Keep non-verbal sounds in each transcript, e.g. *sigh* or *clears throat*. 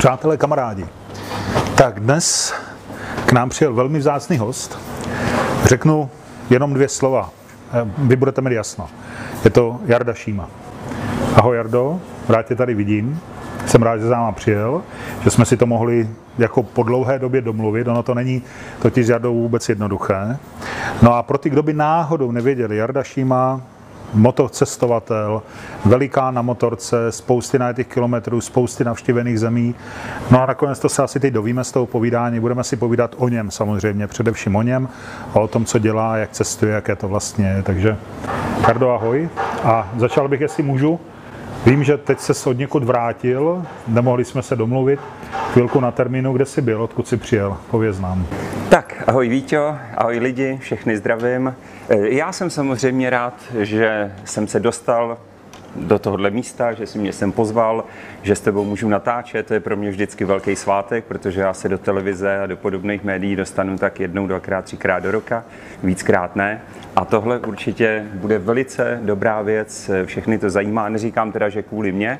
Přátelé, kamarádi, tak dnes k nám přijel velmi vzácný host. Řeknu jenom dvě slova. Eh, vy budete mít jasno. Je to Jarda Šíma. Ahoj Jardo, rád tě tady vidím. Jsem rád, že za náma přijel, že jsme si to mohli jako po dlouhé době domluvit. Ono to není totiž s Jardou vůbec jednoduché. No a pro ty, kdo by náhodou nevěděli, Jarda Šíma motocestovatel, velikán na motorce, spousty najetých kilometrů, spousty navštívených zemí. No a nakonec to se asi teď dovíme z toho povídání. Budeme si povídat o něm samozřejmě, především o něm, a o tom, co dělá, jak cestuje, jaké to vlastně je. Takže Kardo, ahoj. A začal bych, jestli můžu. Vím, že teď se od někud vrátil, nemohli jsme se domluvit. Chvilku na termínu, kde jsi byl, odkud jsi přijel, pověz nám. Tak, ahoj Víťo, ahoj lidi, všechny zdravím. E, já jsem samozřejmě rád, že jsem se dostal do tohohle místa, že si mě sem pozval, že s tebou můžu natáčet. To je pro mě vždycky velký svátek, protože já se do televize a do podobných médií dostanu tak jednou, dvakrát, třikrát do roka, víckrát ne. A tohle určitě bude velice dobrá věc, všechny to zajímá, neříkám teda, že kvůli mě,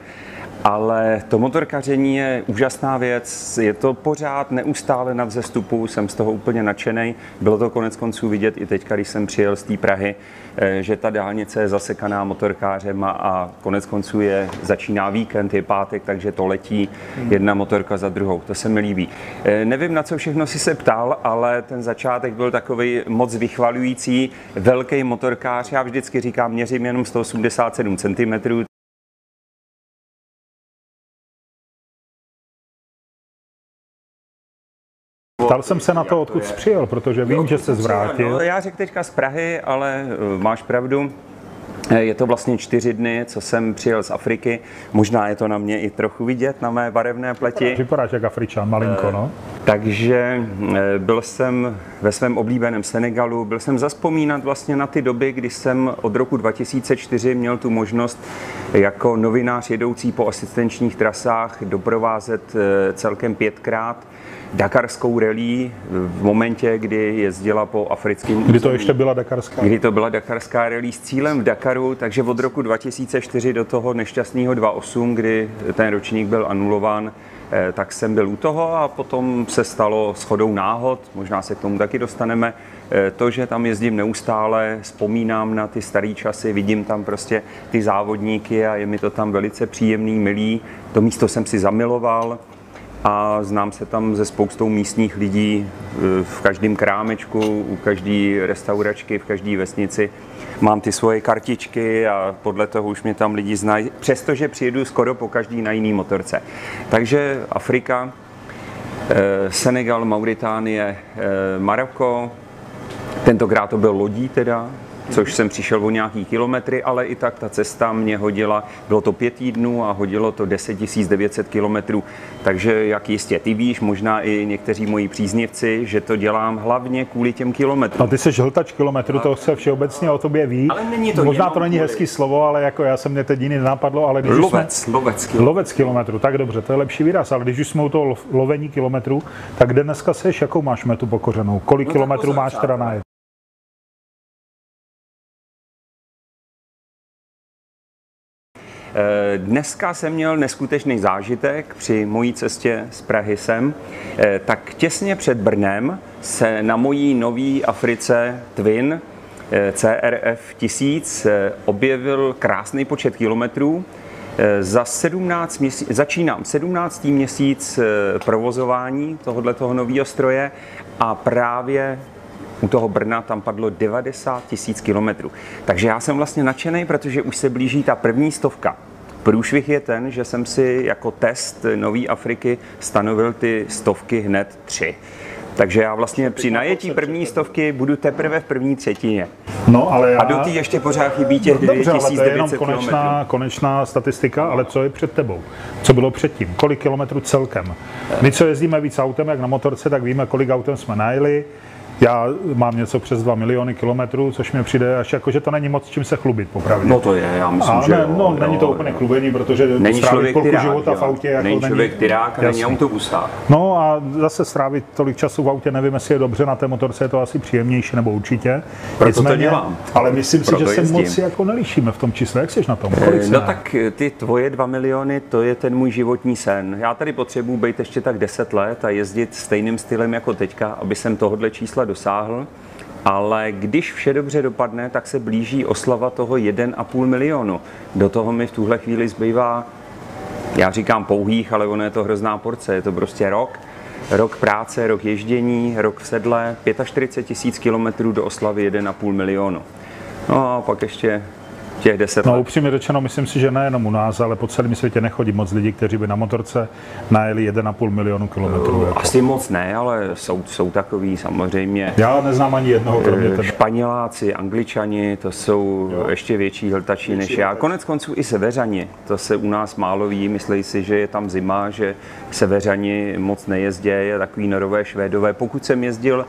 ale to motorkaření je úžasná věc, je to pořád neustále na vzestupu, jsem z toho úplně nadšený. Bylo to konec konců vidět i teď, když jsem přijel z té Prahy, eh, že ta dálnice je zasekaná motorkářem a konec konců je, začíná víkend, je pátek, takže to letí jedna motorka za druhou. To se mi líbí. Eh, nevím, na co všechno si se ptal, ale ten začátek byl takový moc vychvalující. Velký motorkář, já vždycky říkám, měřím jenom 187 cm, Ptal jsem se na to, odkud jsi přijel, protože vím, že se zvrátil. No, já řekl teďka z Prahy, ale uh, máš pravdu. Eh, je to vlastně čtyři dny, co jsem přijel z Afriky. Možná je to na mě i trochu vidět, na mé barevné pleti. Vypadáš jak Afričan, malinko, no. Takže byl jsem ve svém oblíbeném Senegalu, byl jsem zaspomínat vlastně na ty doby, kdy jsem od roku 2004 měl tu možnost jako novinář jedoucí po asistenčních trasách doprovázet celkem pětkrát dakarskou rally v momentě, kdy jezdila po africkém Kdy to ještě byla dakarská? Kdy to byla dakarská rally s cílem v Dakaru, takže od roku 2004 do toho nešťastného 2008, kdy ten ročník byl anulován, eh, tak jsem byl u toho a potom se stalo shodou náhod, možná se k tomu taky dostaneme, eh, to, že tam jezdím neustále, vzpomínám na ty staré časy, vidím tam prostě ty závodníky a je mi to tam velice příjemný, milý. To místo jsem si zamiloval, a znám se tam ze spoustou místních lidí e, v každém krámečku, u každé restauračky, v každé vesnici. Mám ty svoje kartičky a podle toho už mě tam lidi znají, přestože přijedu skoro po každý na jiný motorce. Takže Afrika, e, Senegal, Mauritánie, e, Maroko, tentokrát to byl lodí teda, což jsem přišel o nějaký kilometry, ale i tak ta cesta mě hodila, bylo to pět týdnů a hodilo to 10 900 kilometrů, takže jak jistě ty víš, možná i někteří moji příznivci, že to dělám hlavně kvůli těm kilometrům. A ty jsi hltač kilometru, to se všeobecně o tobě ví. Ale není to možná to není kvůli... hezký slovo, ale jako já jsem mě teď jiný napadlo, ale když lovec, jsme... lovec, kilometru. lovec kilometru, tak dobře, to je lepší výraz, ale když už jsme u toho lovení kilometrů, tak kde dneska seš, jakou máš metu pokořenou? Kolik no kilometrů máš teda najet? Dneska jsem měl neskutečný zážitek při mojí cestě z Prahy sem. Eh, tak těsně před Brnem se na mojí nový Africe Twin eh, CRF 1000 objevil krásný počet kilometrů. Za 17 měsíc, začínám 17. měsíc provozování tohoto nového stroje a právě u toho Brna tam padlo 90 tisíc kilometrů. Takže já jsem vlastně nadšený, protože už se blíží ta první stovka. Průšvih je ten, že jsem si jako test Nové Afriky stanovil ty stovky hned tři. Takže já vlastně při najetí první stovky budu teprve v první třetině. No, ale já... A do té ještě pořád chybí těch no, Dobře, ale to je jenom konečná, konečná statistika, ale co je před tebou? Co bylo předtím? Kolik kilometrů celkem? My, co jezdíme víc autem, jak na motorce, tak víme, kolik autem jsme najeli, Já mám něco přes 2 miliony kilometrů, což mi přijde až jako, že to není moc čím se chlubit, popravdě. No to je, já myslím, a že ne, jo, no, jo, není to jo, úplně jo. chlubení, protože Není strávit člověk půlku tyrák, života jo. v autě jako není člověk tyrák a není autobusták. No a zase strávit tolik času v autě, nevím, jestli je dobře, na té motorce je to asi příjemnější, nebo určitě. Proto to dělám. Ale myslím si, Proto že se moc jako nelišíme v tom čísle. Jak jsi na tom? Kolik jsi No na- tak ty tvoje dva miliony, to je ten můj životní sen. Já tady potřebuji být ještě tak 10 let a jezdit stejným stylem jako teďka, aby jsem tohohle čísla dosáhl. Ale když vše dobře dopadne, tak se blíží oslava toho 1,5 milionu. Do toho mi v tuhle chvíli zbývá, já říkám pouhých, ale ono je to hrozná porce, je to prostě rok. Rok práce, rok ježdění, rok v sedle, 45 tisíc kilometrů do oslavy 1,5 milionu. No a pak ještě těch 10 No let. upřímně řečeno, myslím si, že nejenom u nás, ale po celém světě nechodí moc lidí, kteří by na motorce najeli 1,5 milionu kilometrů. Jako. Asi moc ne, ale jsou, jsou takový samozřejmě. Já neznám ani jednoho, kromě Eh, tebe. Španěláci, Angličani, to jsou jo. ještě větší hltači než já. Konec konců i severani, to se u nás málo ví, myslí si, že je tam zima, že severani moc nejezdí, je takový norové, švédové. Pokud jsem jezdil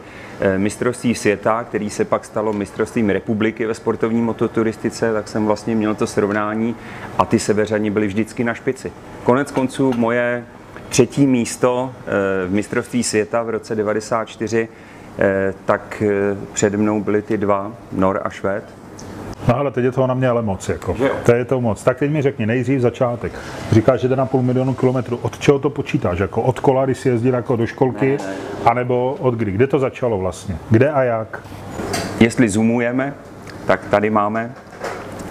mistrovství světa, který se pak stalo mistrovstvím republiky ve sportovní mototuristice, tak jsem vlastně měl to srovnání a ty severani byli vždycky na špici. Konec konců moje třetí místo eh, v mistrovství světa v roce 94 Eh, tak eh, přede mnou byli ty dva, Nor a Švéd. No ale teď je toho na mě ale moc. Jako. To je to moc. Tak teď mi řekni, nejdřív začátek. Říkáš 1,5 milionu kilometrů. Od čeho to počítáš? Jako od kola, když jsi jezdil jako do školky? Ne, ne. anebo od kdy? Kde to začalo vlastně? Kde a jak? Jestli zoomujeme, tak tady máme.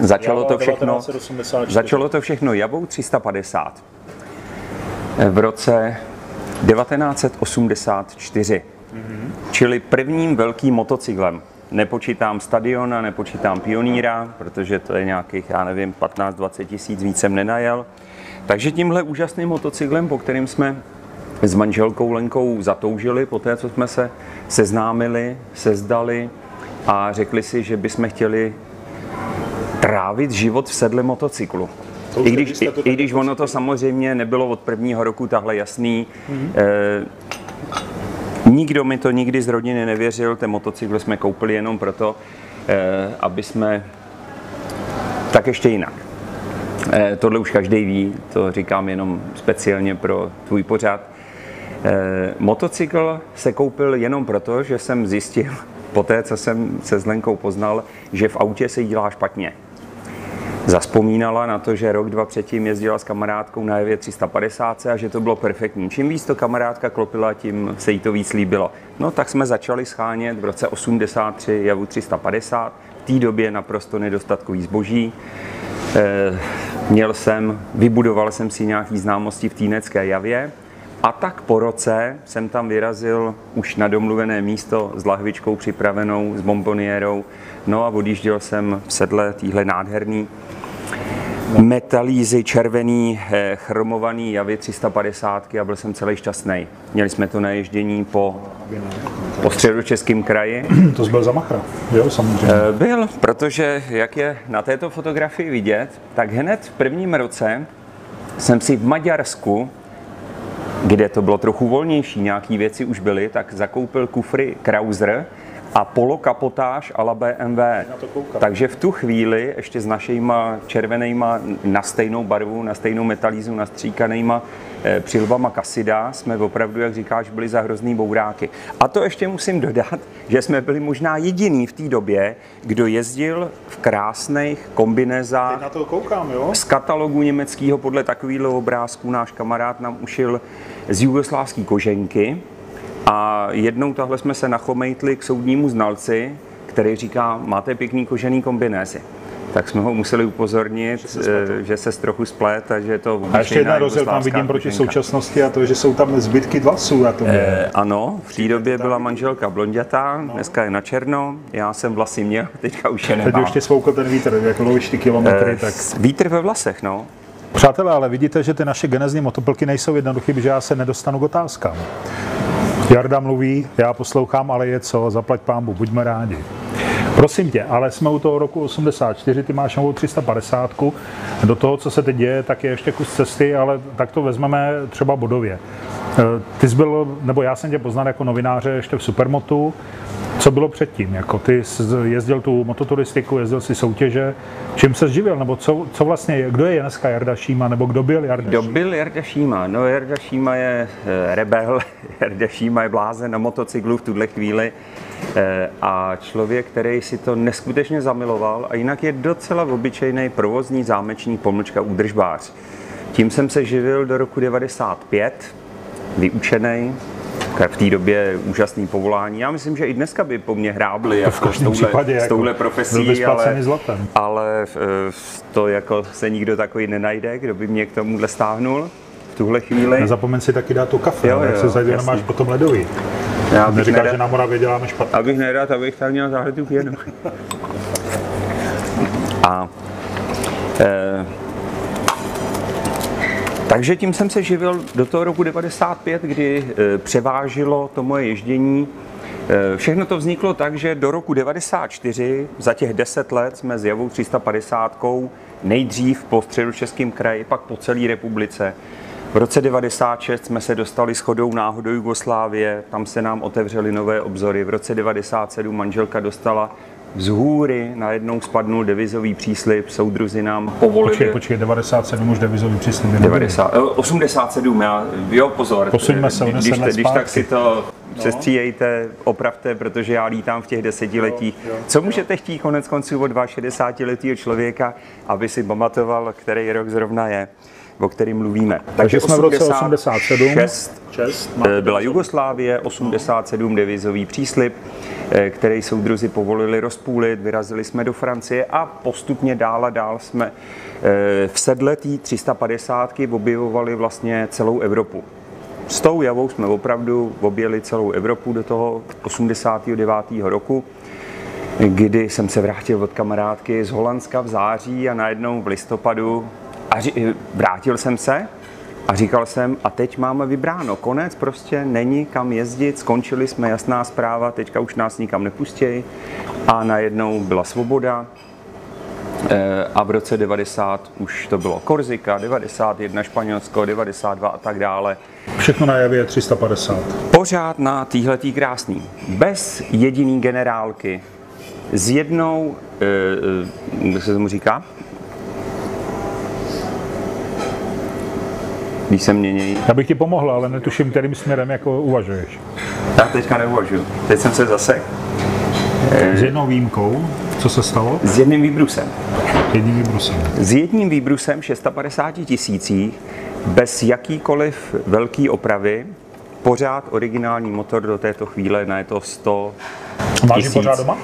Začalo to všechno, 1984. začalo to všechno Javou 350 v roce 1984. Čili prvním velkým motocyklem. Nepočítám stadiona, nepočítám pioníra, protože to je nějakých, já nevím, 15-20 tisíc, víc jsem nenajel. Takže tímhle úžasným motocyklem, po kterým jsme s manželkou Lenkou zatoužili, po té, co jsme se seznámili, sezdali a řekli si, že bychom chtěli trávit život v sedle motocyklu. I když, i, I když ono to samozřejmě nebylo od prvního roku tahle jasný, Mhm. eh, nikdo mi to nikdy z rodiny nevěřil, ten motocykl jsme koupili jenom proto, eh, aby jsme tak ještě jinak. Eh, tohle už každý ví, to říkám jenom speciálně pro tvůj pořad. Eh, motocykl se koupil jenom proto, že jsem zjistil, *laughs* po té, co jsem se s Lenkou poznal, že v autě se jí dělá špatně. Zaspomínala na to, že rok, dva předtím jezdila s kamarádkou na Evě 350 a že to bylo perfektní. Čím víc to kamarádka klopila, tím se jí to víc líbilo. No tak jsme začali schánět v roce 83 Javu 350, v té době naprosto nedostatkový zboží. Eh, Měl jsem, vybudoval jsem si nějaký známosti v Týnecké javě a tak po roce jsem tam vyrazil už na domluvené místo s lahvičkou připravenou, s bomboniérou. No a odjížděl jsem v sedle týhle nádherný metalízy červený, eh, chromovaný javy 350 a byl jsem celý šťastný. Měli jsme to na ježdění po, po středočeském kraji. *clears throat* To byl za machra, jo, samozřejmě. Eh, Byl, protože jak je na této fotografii vidět, tak hned v prvním roce jsem si v Maďarsku, kde to bylo trochu volnější, nějaké věci už byly, tak zakoupil kufry Krauser a polokapotáž a la BMW. Takže v tu chvíli ještě s našejma červenejma na stejnou barvu, na stejnou metalízu, nastříkanejma eh, přilbama Casida jsme opravdu, jak říkáš, byli za hrozný bouráky. A to ještě musím dodat, že jsme byli možná jediný v té době, kdo jezdil v krásných kombinezách Na to koukám, jo? z katalogu německého podle takového obrázku náš kamarád nám ušil z jugoslávské koženky a jednou tahle jsme se nachomejtli k soudnímu znalci, který říká, máte pěkný kožený kombinézy. Tak jsme ho museli upozornit, eh, že se trochu splet a že je to A ještě jeden rozdíl tam vidím proti koženka. současnosti a to, že jsou tam zbytky vlasů na tom. Eh, ano, v té době byla manželka blondětá, dneska je na černo, já jsem vlasy měl, *laughs* teďka už je Teď nemám. už tě svoukl ten vítr, jak lovíš ty kilometry, Eh, tak... Vítr ve vlasech, no. Přátelé, ale vidíte, že ty naše genezní motoplky nejsou jednoduché, že já se nedostanu k otázkám. Jarda mluví, já poslouchám, ale je co, zaplať pámbu, buďme rádi. Prosím tě, ale jsme u toho roku 84, ty máš novou 350. Do toho, co se teď děje, tak je ještě kus cesty, ale tak to vezmeme třeba bodově. Ty jsi byl, nebo já jsem tě poznal jako novináře ještě v Supermotu. Co bylo předtím? Jako ty jsi jezdil tu mototuristiku, jezdil si soutěže. Čím se živil? Nebo co, co vlastně, kdo je dneska Jarda Šíma? Nebo kdo byl Jarda Kdo byl Jarda Šíma? No Jarda Šíma je eh, rebel, *laughs* Jarda Šíma je blázen na motocyklu v tuhle chvíli eh, a člověk, který si to neskutečně zamiloval a jinak je docela obyčejný provozní zámečník pomlčka údržbář. Tím jsem se živil do roku 95, vyučený, v té době úžasný povolání. Já myslím, že i dneska by po mně hrábli jako v s, touhle, případě, s touhle jako profesí, ale, ale to jako se nikdo takový nenajde, kdo by mě k tomuhle stáhnul v tuhle chvíli. Nezapomeň si taky dát to kafe, jo, jo, se zajde, máš potom ledový. Já Neříká, nerad, že na Moravě děláme špatně. Abych nerad, abych tam měl zahletý pěnu. A takže tím jsem se živil do toho roku 95, kdy e, převážilo to moje ježdění. E, všechno to vzniklo tak, že do roku 94, za těch 10 let, jsme s Javou 350 nejdřív po středočeském kraji, pak po celé republice. V roce 96 jsme se dostali s chodou náhodou Jugoslávie, tam se nám otevřely nové obzory. V roce 97 manželka dostala z hůry najednou spadnul devizový příslip, soudruzi nám povolili. Počkej, počkej, 97 už devizový příslip 90, 87, já, jo, pozor. Posuňme se, když, když, když tak si to no. sestříjejte, opravte, protože já lítám v těch desetiletích. Jo, jo, Co můžete chtít konec konců od 62 letého člověka, aby si pamatoval, který rok zrovna je? O kterým mluvíme. Takže jsme v roce 87. 6, byla Jugoslávie, 87 devizový příslip, eh, který soudruzi povolili rozpůlit, vyrazili jsme do Francie a postupně dál a dál jsme eh, v sedletí 350 objevovali vlastně celou Evropu. S tou javou jsme opravdu objeli celou Evropu do toho 89. roku kdy jsem se vrátil od kamarádky z Holandska v září a najednou v listopadu a ří, vrátil jsem se a říkal jsem, a teď máme vybráno, konec prostě není kam jezdit, skončili jsme, jasná zpráva, teďka už nás nikam nepustějí a najednou byla svoboda, e, a v roce 90 už to bylo Korzika, 91 Španělsko, 92 a tak dále. Všechno na javě 350. Pořád na týhletý krásný. Bez jediný generálky. S jednou, e, jak se tomu říká? Když se mění. Já bych ti pomohl, ale netuším, kterým směrem jako uvažuješ. Já teďka neuvažuji. Teď jsem se zasek. S jednou výjimkou, co se stalo? S jedním výbrusem. Jedním výbrusem. S jedním výbrusem 650 tisících, bez jakýkoliv velký opravy, pořád originální motor do této chvíle, na je to 100 Máš pořád doma?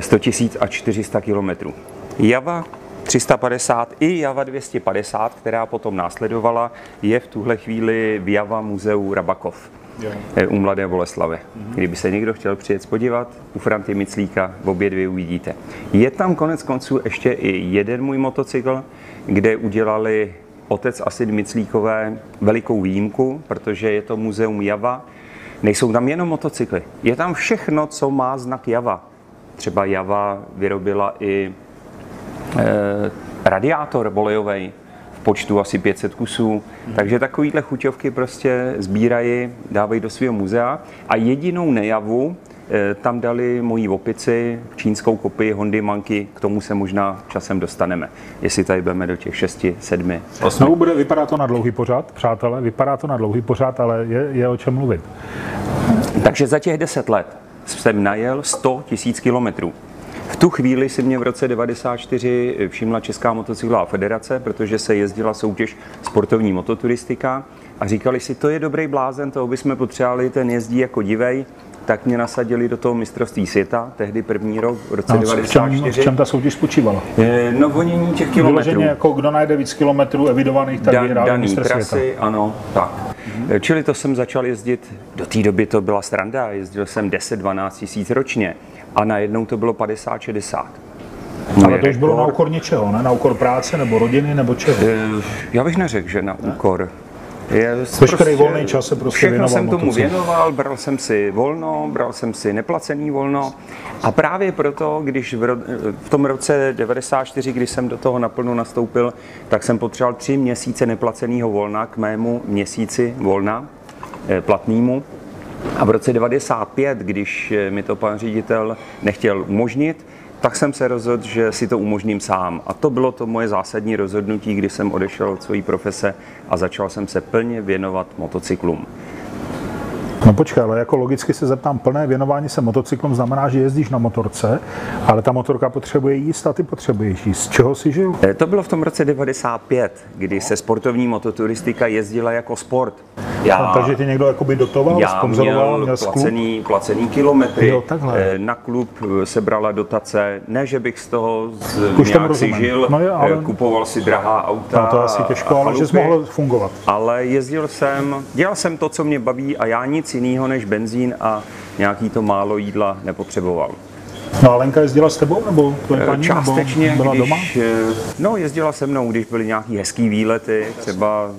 100 tisíc a 400 kilometrů. Java 350 i Java 250, která potom následovala, je v tuhle chvíli v Java muzeu Rabakov. Jo. u Mladé Boleslavy. Mm-hmm. Kdyby se někdo chtěl přijet podívat, u Franty Miclíka v obě dvě uvidíte. Je tam konec konců ještě i jeden můj motocykl, kde udělali otec Asid Miclíkové velikou výjimku, protože je to muzeum Java. Nejsou tam jenom motocykly, je tam všechno, co má znak Java. Třeba Java vyrobila i Eh, radiátor volejový v počtu asi 500 kusů. Hmm. Takže takovýhle chuťovky prostě sbírají, dávají do svého muzea a jedinou nejavu eh, tam dali mojí opici, čínskou kopii Hondy Manky, k tomu se možná časem dostaneme, jestli tady budeme do těch 6, 7, 8. No, bude, vypadá to na dlouhý pořád, přátelé, vypadá to na dlouhý pořád, ale je, je o čem mluvit. Takže za těch 10 let jsem najel 100 000 kilometrů. V tu chvíli si mě v roce 94 všimla Česká motocyklová federace, protože se jezdila soutěž sportovní mototuristika a říkali si, to je dobrý blázen, toho bychom potřebovali, ten jezdí jako divej, tak mě nasadili do toho mistrovství světa, tehdy první rok, v roce no, 94. V čem, v čem ta soutěž spočívala? No vonění těch kilometrů. Vyloženě jako kdo najde víc kilometrů evidovaných, tak Dan, vyhrál daný trasy, světa. ano, tak. Mm-hmm. Čili to jsem začal jezdit, do té doby to byla sranda, jezdil jsem 10-12 tisíc ročně a najednou to bylo 50-60. Ale to už bylo na úkor něčeho, ne? Na úkor práce, nebo rodiny, nebo čeho? Eh, já bych neřekl, že na úkor. Je Veškerý prostě, volný čas se prostě Všechno věnoval jsem tomu motocykl. věnoval, bral jsem si volno, bral jsem si neplacený volno a právě proto, když v, ro, v tom roce 94, když jsem do toho naplno nastoupil, tak jsem potřeboval tři měsíce neplaceného volna k mému měsíci volna platnému. A v roce 95, když mi to pan ředitel nechtěl umožnit, tak jsem se rozhodl, že si to umožním sám. A to bylo to moje zásadní rozhodnutí, kdy jsem odešel od své profese a začal jsem se plně věnovat motocyklům. No počkej, ale jako logicky se zeptám, plné věnování se motocyklům znamená, že jezdíš na motorce, ale ta motorka potřebuje jíst a ty potřebuješ jíst. Z čeho si žil? Eh, to bylo v tom roce 95, kdy se sportovní mototuristika jezdila jako sport. Já, a, takže ti někdo jakoby dotoval, já sponzoroval, měl, měl placený, placený kilometry, Jo, takhle. Eh, na klub se brala dotace, ne, že bych z toho z, Už nějak si žil, No je, ale- eh, kupoval si drahá auta No, to asi těžko, ale že jsi mohl fungovat. Ale jezdil jsem, dělal jsem to, co mě baví a já nic jiného než benzín a nějaký to málo jídla nepotřeboval. No a Lenka jezdila s tebou, nebo tvoje paní, Částečně, nebo byla když, doma? eh, no jezdila se mnou, když byly nějaký hezký výlety, třeba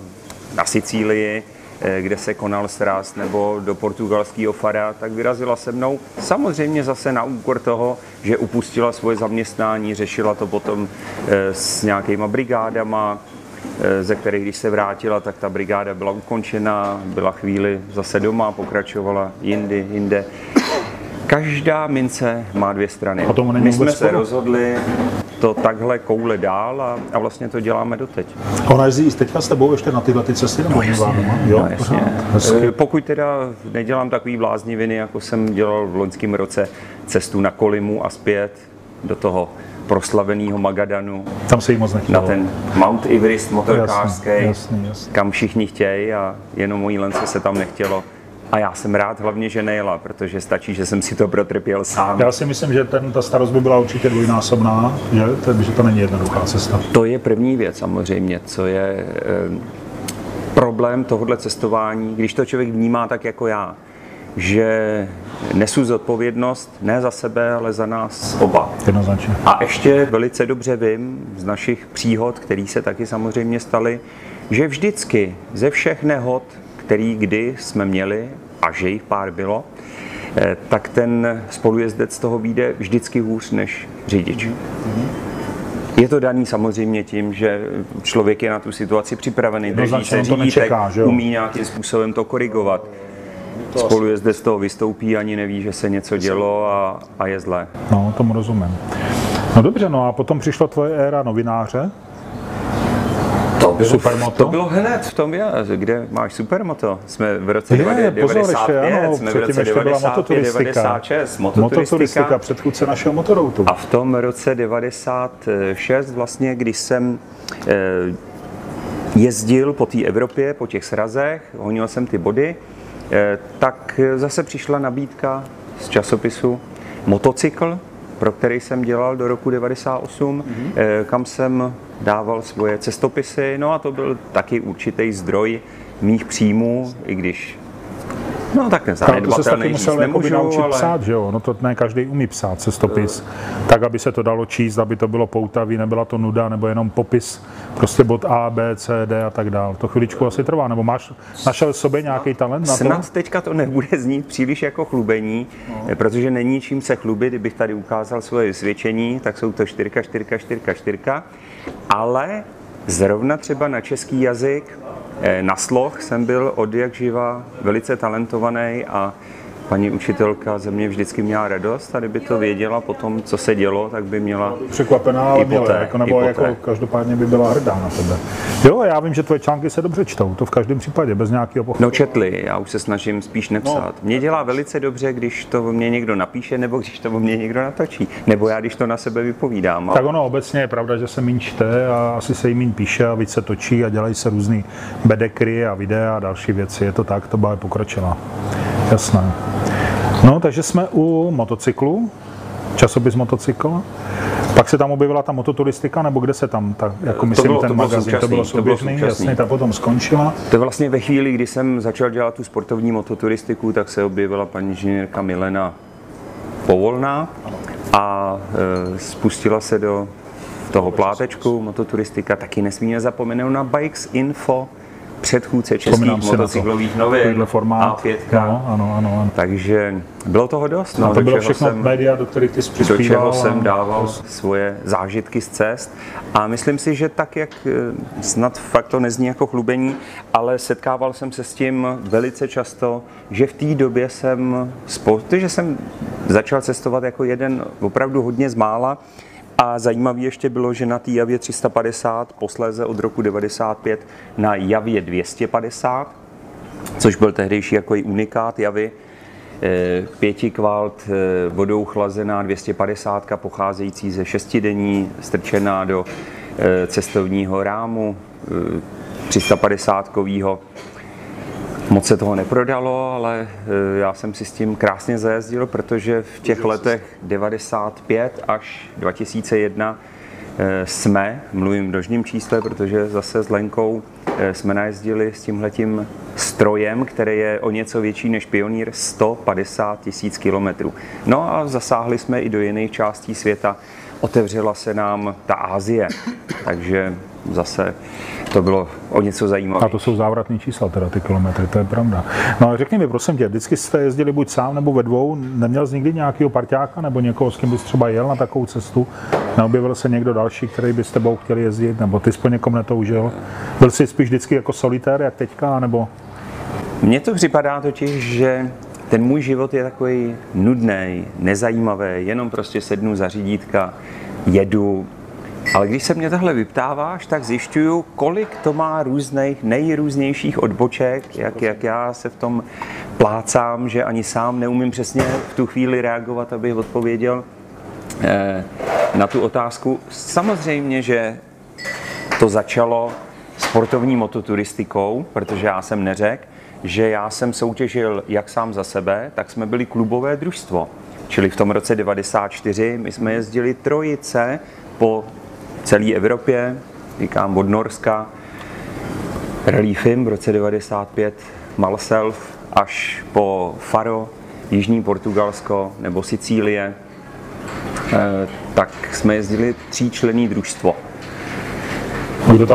na Sicílii, eh, kde se konal sraz, nebo do portugalského Fara, tak vyrazila se mnou. Samozřejmě zase na úkor toho, že upustila svoje zaměstnání, řešila to potom eh, s nějakýma brigádama, eh, ze kterých, když se vrátila, tak ta brigáda byla ukončena, byla chvíli zase doma, pokračovala jindy, jinde. Každá mince má dvě strany. A tomu My jsme se rozhodli to takhle koule dál a, a vlastně to děláme doteď. Ona jezdí i teďka s tebou ještě na tyhle ty cesty, nebo no, doma? Jo, No, jasně. Hezky. Eh, Pokud teda nedělám takový blázniviny, jako jsem dělal v loňském roce cestu na Kolimu a zpět do toho proslaveného Magadanu, Tam se jí moc na nechtělo. ten Mount Everest motorkářský, Jasný, jasný, jasný. kam všichni chtějí a jenom mojí lence se tam nechtělo. A já jsem rád hlavně, že nejela, protože stačí, že jsem si to protrpěl sám. Já si myslím, že ten, ta starost by byla určitě dvojnásobná, že, to, že to není jednoduchá cesta. To je první věc samozřejmě, co je eh, problém tohohle cestování, když to člověk vnímá tak jako já, že nesu zodpovědnost ne za sebe, ale za nás oba. Jednoznačně. A ještě velice dobře vím z našich příhod, které se taky samozřejmě staly, že vždycky ze všech nehod, který kdy jsme měli, a že jich pár bylo, eh, tak ten spolujezdec z toho vyjde vždycky hůř než řidič. Je to daný samozřejmě tím, že člověk je na tu situaci připravený, drží se řídítek, umí nějakým způsobem to korigovat. Spolujezdec z toho vystoupí, ani neví, že se něco dělo a, a je zlé. No, tomu rozumím. No dobře, no a potom přišla tvoje éra novináře. To bylo, Supermoto? To bylo hned v tom výrazu, kde máš supermoto. Jsme v roce Je, 95, pozor ještě, ano, jsme v roce předtím ještě byla 95, mototuristika. 96, Mototuristika, mototuristika. předchůdce našeho motoroutu. A v tom roce 96 vlastně, když jsem eh, jezdil po té Evropě, po těch srazech, honil jsem ty body, eh, tak zase přišla nabídka z časopisu Motocykl, pro který jsem dělal do roku 98, mm-hmm. kam jsem dával svoje cestopisy, no a to byl taky určitý zdroj mých příjmů, i když No tak Ale to se musel nemůžu, naučit ale... psát, že jo? No to ne každý umí psát cestopis, tak, aby se to dalo číst, aby to bylo poutavý, nebyla to nuda, nebo jenom popis, prostě bod A, B, C, D a tak dál. To chviličku asi trvá, nebo máš našel sobě nějaký talent na to? Snad teďka to nebude znít příliš jako chlubení, no. protože není čím se chlubit. Kdybych tady ukázal svoje vysvědčení, tak jsou to čtyřka, čtyřka, čtyřka, čtyřka. Ale zrovna třeba na český jazyk, na sloh jsem byl od jak živa velice talentovaný a paní učitelka ze mě vždycky měla radost a kdyby to věděla potom, co se dělo, tak by měla Překvapená, ale poté, jako, i nebo jako každopádně by byla hrdá na tebe. Jo, já vím, že tvoje články se dobře čtou, to v každém případě, bez nějakého pochodu. No četli, já už se snažím spíš nepsat. Mě dělá velice dobře, když to o mě někdo napíše, nebo když to o mě někdo natočí. Nebo já, když to na sebe vypovídám. Tak ono obecně je pravda, že se méně čte a asi se méně píše a víc se točí a dělají se různý bedekry a videa a další věci. Je to tak, to bude pokračovat. Jasné. No, takže jsme u motocyklu, časopis motocykl. Pak se tam objevila ta mototuristika, nebo kde se tam, ta, jako myslím, bylo- ten to bylo magazín, to současný, bylo to bylo souběžný, současný. jasně, ta potom skončila. To je vlastně ve chvíli, kdy jsem začal dělat tu sportovní mototuristiku, tak se objevila paní inženýrka Milena Povolná a e, spustila se do toho plátečku mototuristika. Taky nesmíme zapomenout na Bikes Info, předchůdce českých motocyklových novin. A5. No, ano, ano, ano. Takže bylo toho dost. No, a to bylo všechno jsem, média, do kterých ty Do čeho jsem dával svoje zážitky z cest. A myslím si, že tak, jak eh, snad fakt to nezní jako chlubení, ale setkával jsem se s tím velice často, že v té době jsem, že jsem začal cestovat jako jeden opravdu hodně z mála, a zajímavé ještě bylo, že na té Javě 350, posléze od roku 95 na Javě 250, což byl tehdejší jako i unikát Javy, eh, pěti kvalt eh, vodou chlazená 250, pocházející ze šestidenní, strčená do eh, cestovního rámu 350 kovýho Moc se toho neprodalo, ale e, já jsem si s tím krásně zajezdil, protože v těch letech 95 až 2001 e, jsme, mluvím v dožním čísle, protože zase s Lenkou e, jsme najezdili s tímhletím strojem, který je o něco větší než Pionýr, 150 tisíc kilometrů. No a zasáhli jsme i do jiných částí světa. Otevřela se nám ta Ázie, takže zase to bylo o něco zajímavé. A to jsou závratné čísla, teda ty kilometry, to je pravda. No a řekni mi, prosím tě, vždycky jste jezdili buď sám nebo ve dvou, neměl jsi nikdy nějakého parťáka nebo někoho, s kým bys třeba jel na takovou cestu? Neobjevil se někdo další, který by s tebou chtěl jezdit, nebo ty jsi po někom netoužil? Byl jsi spíš vždycky jako solitér, jak teďka, nebo? Mně to připadá totiž, že ten můj život je takový nudný, nezajímavý, jenom prostě sednu za řídítka, jedu, ale když se mě tohle vyptáváš, tak zjišťuju, kolik to má různých, nejrůznějších odboček, jak, jak já se v tom plácám, že ani sám neumím přesně v tu chvíli reagovat, abych odpověděl eh, na tu otázku. Samozřejmě, že to začalo sportovní mototuristikou, protože já jsem neřekl, že já jsem soutěžil jak sám za sebe, tak jsme byli klubové družstvo. Čili v tom roce 94 my jsme jezdili trojice po celé Evropě, říkám od Norska, Rally Film v roce 95, Malself, až po Faro, Jižní Portugalsko nebo Sicílie, eh, tak jsme jezdili tříčlenný družstvo.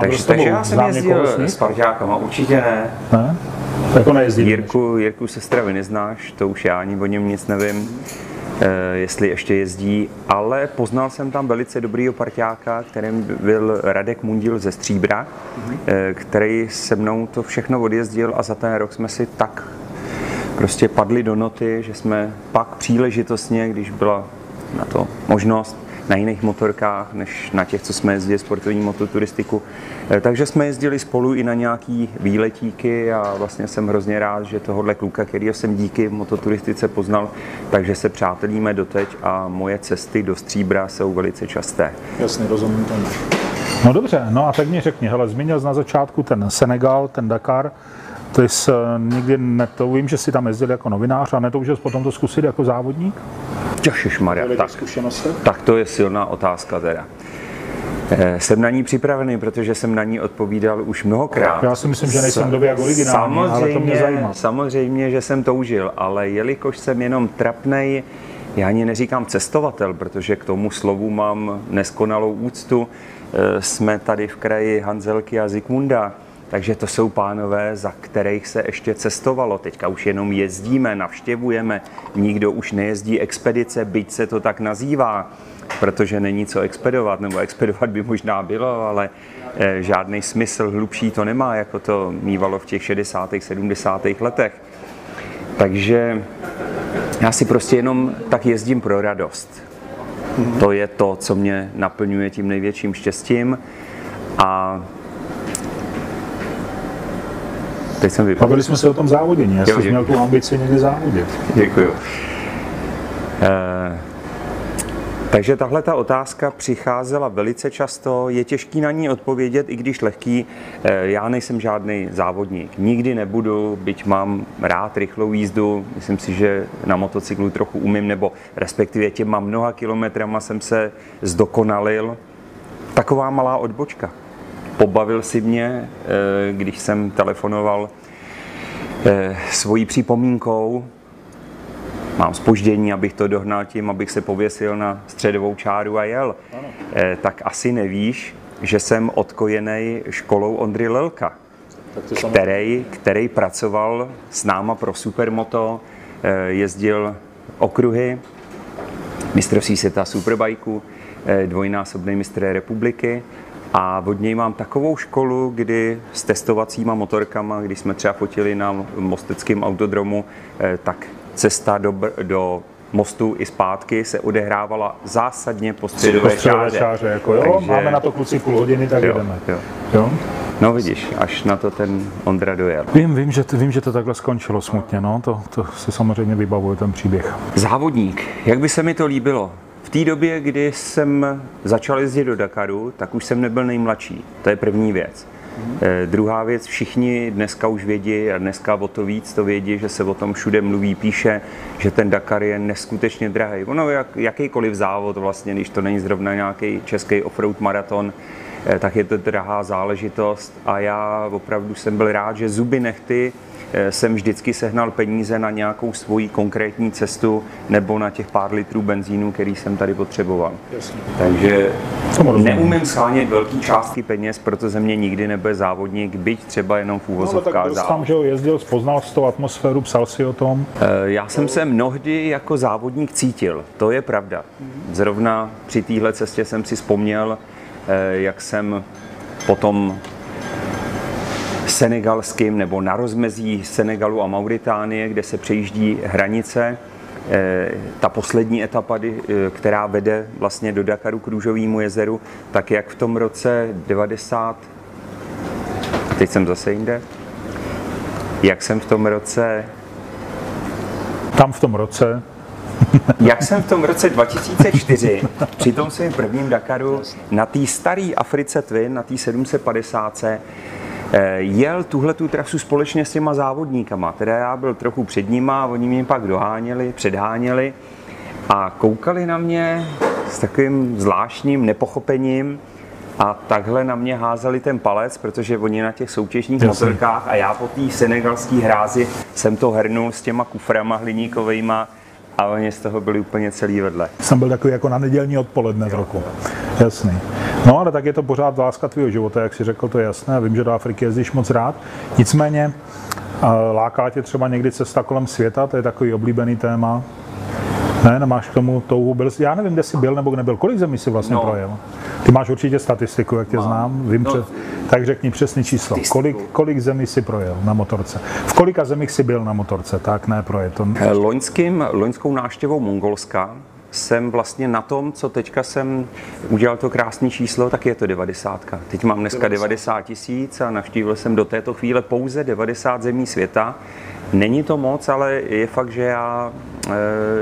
Takže, takže já jsem jezdil s parťákama, určitě ne. ne? Jako nejezdil. Jirku, Jirku Sestravy neznáš, to už já ani o něm nic nevím. Eh, jestli ještě jezdí, ale poznal jsem tam velice dobrýho parťáka, kterým byl Radek Mundil ze Stříbra, mm-hmm. který se mnou to všechno odjezdil a za ten rok jsme si tak prostě padli do noty, že jsme pak příležitostně, když byla na to možnost, na jiných motorkách, než na těch, co jsme jezdili sportovní mototuristiku. Eh, takže jsme jezdili spolu i na nějaký výletíky a vlastně jsem hrozně rád, že tohohle kluka, který jsem díky mototuristice poznal, takže se přátelíme doteď a moje cesty do Stříbra jsou velice časté. Jasně, rozumím tomu. No dobře, no a tak mi řekni, hele, zmínil jsi na začátku ten Senegal, ten Dakar, ty jsi eh, nikdy neto, vím, že jsi tam jezdil jako novinář a netoužil jsi potom to zkusit jako závodník? Maria, tak, tak to je silná otázka teda. Eh, jsem na ní připravený, protože jsem na ní odpovídal už mnohokrát. Já si myslím, že nejsem době jako originální, samozřejmě, ale to mě zajímá. Samozřejmě, že jsem toužil, ale jelikož jsem jenom trapnej, já ani neříkám cestovatel, protože k tomu slovu mám neskonalou úctu. Eh, jsme tady v kraji Hanzelky a Zikmunda, takže to jsou pánové, za kterých se ještě cestovalo. Teďka už jenom jezdíme, navštěvujeme, nikdo už nejezdí expedice, byť se to tak nazývá, protože není co expedovat, nebo expedovat by možná bylo, ale eh, žádný smysl hlubší to nemá, jako to mývalo v těch 60. 70. letech. Takže já si prostě jenom tak jezdím pro radost. To je to, co mě naplňuje tím největším štěstím. A Teď jsem vypadl. Bavili jsme se o tom závodění, já jsem měl tu ambici někdy závodit. Děkuju. Eh, takže tahle ta otázka přicházela velice často, je těžký na ní odpovědět, i když lehký. Eh, já nejsem žádný závodník, nikdy nebudu, byť mám rád rychlou jízdu, myslím si, že na motocyklu trochu umím, nebo respektive těma mnoha kilometrama jsem se zdokonalil. Taková malá odbočka pobavil si mě, eh, když jsem telefonoval eh, svojí připomínkou. Mám spoždění, abych to dohnal tím, abych se pověsil na středovou čáru a jel. Ano. Eh, tak asi nevíš, že jsem odkojený školou Ondry Lelka. který, který pracoval s náma pro Supermoto, jezdil okruhy, mistrovství světa Superbajku, dvojnásobný mistr republiky a od něj mám takovou školu, kdy s testovacíma motorkama, když jsme třeba fotili na mosteckém autodromu, eh, tak cesta do, do mostu i zpátky se odehrávala zásadně po středové, čáře. čáře, jako jo, Takže- máme na to kluci půl hodiny, tak Jo, jedeme. jo. Jo? No vidíš, až na to ten Ondra dojel. Vím, vím, že, vím, že to takhle skončilo smutně, no, to, to si samozřejmě vybavuju ten příběh. Závodník, jak by se mi to líbilo? V té době, kdy jsem začal jezdit do Dakaru, tak už jsem nebyl nejmladší. To je první věc. Eh, druhá věc, všichni dneska už vědí a dneska o to víc to vědí, že se o tom všude mluví, píše, že ten Dakar je neskutečně drahý. Ono jak, jakýkoliv závod vlastně, když to není zrovna nějaký český offroad maraton, eh, tak je to drahá záležitost a já opravdu jsem byl rád, že zuby nechty jsem vždycky sehnal peníze na nějakou svoji konkrétní cestu nebo na těch pár litrů benzínu, který jsem tady potřeboval. Jasně. Takže neumím schánět velký částky peněz, proto ze mě nikdy nebude závodník, byť třeba jenom v No, ale tak úvozovkách závod. tam, že jo, jezdil, poznal jsi tu atmosféru, psal si o tom. Eh, Já jsem se mnohdy jako závodník cítil, to je pravda. Zrovna při téhle cestě jsem si vzpomněl, eh, jak jsem potom senegalským nebo na rozmezí Senegalu a Mauritánie, kde se přejíždí hranice. Eh, Ta poslední etapa, eh, která vede vlastně do Dakaru k Růžovému jezeru, tak jak v tom roce 90, teď jsem zase jinde, jak jsem v tom roce Tam v tom roce, *laughs* Jak jsem v tom roce 2004 při tom svém prvním Dakaru na té staré Africe Twin, na té 750 eh, jel tuhle tu trasu společně s těma závodníkama. Teda já byl trochu před nima, oni mě pak doháněli, předháněli a koukali na mě s takovým zvláštním nepochopením a takhle na mě házeli ten palec, protože oni na těch soutěžních Jasně. motorkách a já po té senegalské hrázi jsem to hrnul s těma kuframa hliníkovejma a oni z toho byli úplně celý vedle. jsem byl takový jako na nedělní odpoledne z roku. Jasný. No ale tak je to pořád láska tvého života, jak si řekl, to je jasné. Vím, že do Afriky jezdíš moc rád. Nicméně eh, láká tě třeba někdy cesta kolem světa, to je takový oblíbený téma. Ne, nemáš k tomu touhu. Byl, já nevím, kde jsi byl nebo nebyl. Kolik zemí jsi vlastně No. projel? Ty máš určitě statistiku, jak tě Mám. znám. Vím, No, před, tak řekni přesný číslo. statistiku. Kolik, kolik zemí jsi projel na motorce? V kolika zemích jsi byl na motorce? Tak ne, projet. To, Loňským, loňskou návštěvou Mongolska jsem vlastně na tom, co teďka jsem udělal to krásné číslo, tak je to 90. Teď mám dneska 90 tisíc a navštívil jsem do této chvíle pouze 90 zemí světa. Není to moc, ale je fakt, že já e,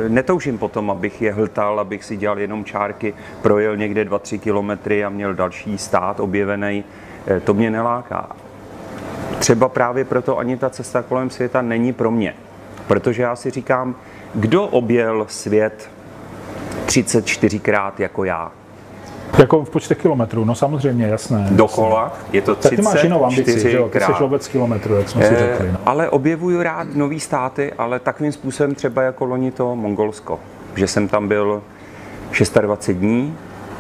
netoužím potom, abych je hltal, abych si dělal jenom čárky, projel někde 2-3 kilometry a měl další stát objevený. E, to mě neláká třeba právě proto ani ta cesta kolem světa není pro mě. Protože já si říkám, kdo objel svět 34krát jako já? jako v počtech kilometrů, no samozřejmě, jasné. Dokola je to Tak ty máš jinou ambici, že jo? Ty jsi 34krát. lovec kilometrů, jak jsme si Eh, řekli. No. Ale objevuju rád nový státy, ale takovým způsobem třeba jako loni to Mongolsko. Že jsem tam byl 26 dní,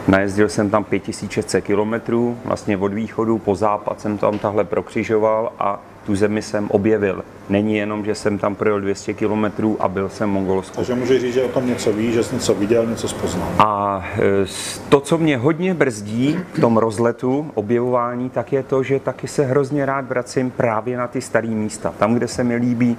najezdil jsem tam 5600 kilometrů, vlastně od východu po západ jsem tam tahle prokřižoval a tu zemi jsem objevil. Není jenom, že jsem tam projel 200 kilometrů a byl jsem v Mongolsku. Takže můžeš říct, že o tom něco víš, že jsi něco viděl, něco spoznal. A e, to, co mě hodně brzdí v tom rozletu, objevování, tak je to, že taky se hrozně rád vracím právě na ty staré místa. Tam, kde se mi líbí,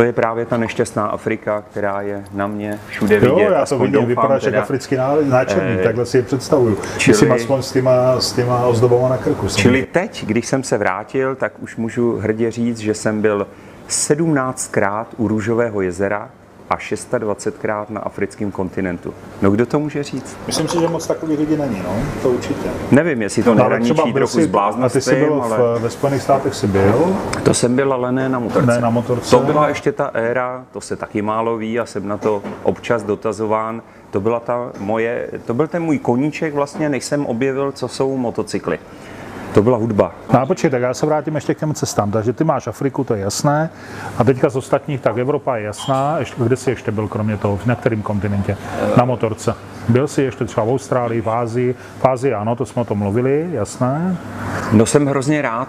to je právě ta nešťastná Afrika, která je na mě všude Jo, vidět. já to vidím, vypadáš jako teda. africký ná- náčelník, Eh, takhle si je představuju. čili- Myslím aspoň s těma, s těma ozdobama na krku. Čili teď, když jsem se vrátil, tak už můžu hrdě říct, že jsem byl 17krát u Růžového jezera a 26krát na africkém kontinentu. No kdo to může říct? Myslím si, že moc takových lidí není, no, to určitě. Nevím, jestli to No, nehraničí trochu s a ty jsi byl ale... v, ve Spojených státech si byl, To jsem byl, ale ne na motorce. ne na motorce. To byla ještě ta éra, to se taky málo ví a jsem na to občas dotazován. To, byla ta moje, to byl ten můj koníček vlastně, než jsem objevil, co jsou motocykly. To byla hudba. No a počkej, tak já se vrátím ještě k těm cestám. Takže ty máš Afriku, to je jasné. A teďka z ostatních, tak Evropa je jasná. Ještě, kde jsi ještě byl kromě toho? Na kterém kontinentě? Na motorce. Byl jsi ještě třeba v Austrálii, v Ázii. V Ázii ano, to jsme o tom mluvili, jasné. No jsem hrozně rád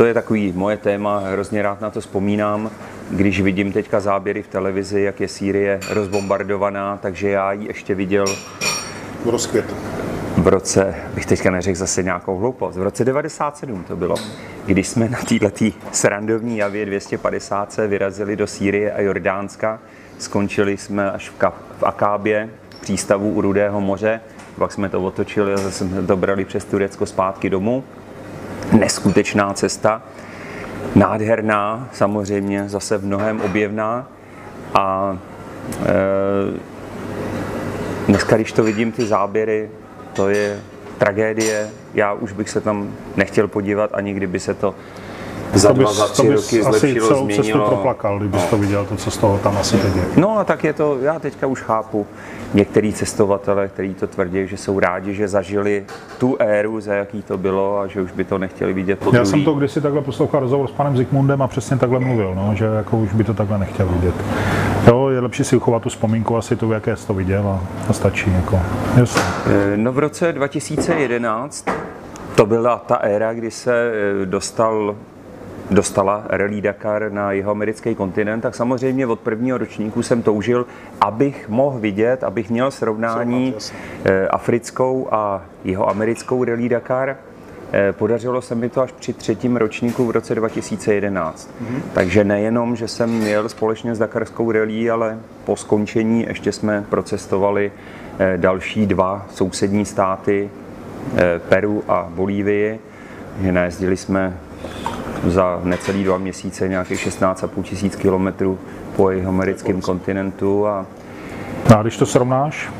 to je takový moje téma, hrozně rád na to vzpomínám, když vidím teďka záběry v televizi, jak je Sýrie rozbombardovaná, takže já ji ještě viděl v rozkvětu. V roce, bych teďka neřekl zase nějakou hloupost, v roce 97 to bylo, když jsme na této srandovní javě 250 se vyrazili do Sýrie a Jordánska, skončili jsme až v, Ka- v Akábě, přístavu u Rudého moře, pak jsme to otočili a zase jsme to brali přes Turecko zpátky domů. Neskutečná cesta, nádherná, samozřejmě zase v mnohem objevná. A e, dneska, když to vidím, ty záběry, to je tragédie. Já už bych se tam nechtěl podívat, ani kdyby se to za dva, za tři roky zlepšilo, celou změnilo. cestu proplakal, kdybys to viděl, to, co z toho tam asi teď je. No a tak je to, já teďka už chápu některý cestovatele, kteří to tvrdí, že jsou rádi, že zažili tu éru, za jaký to bylo a že už by to nechtěli vidět po Já jsem to kdysi takhle poslouchal rozhovor s panem Zikmundem a přesně takhle mluvil, no, že jako už by to takhle nechtěl vidět. Jo, je lepší si uchovat tu vzpomínku, asi tu, jaké jsi to viděl a to stačí. Jako. Jasně. Eh, No v roce 2011 to byla ta éra, kdy se eh, dostal dostala Rally Dakar na jeho americký kontinent, tak samozřejmě od prvního ročníku jsem toužil, abych mohl vidět, abych měl srovnání eh, africkou a jeho americkou Rally Dakar. Eh, Podařilo se mi to až při třetím ročníku v roce 2011. Takže nejenom, že jsem jel společně s Dakarskou rally, ale po skončení ještě jsme procestovali eh, další dva sousední státy, eh, Peru a Bolívii. Že najezdili jsme za necelý dva měsíce nějakých 16,5 tisíc kilometrů po jeho americkém kontinentu a No a když to srovnáš,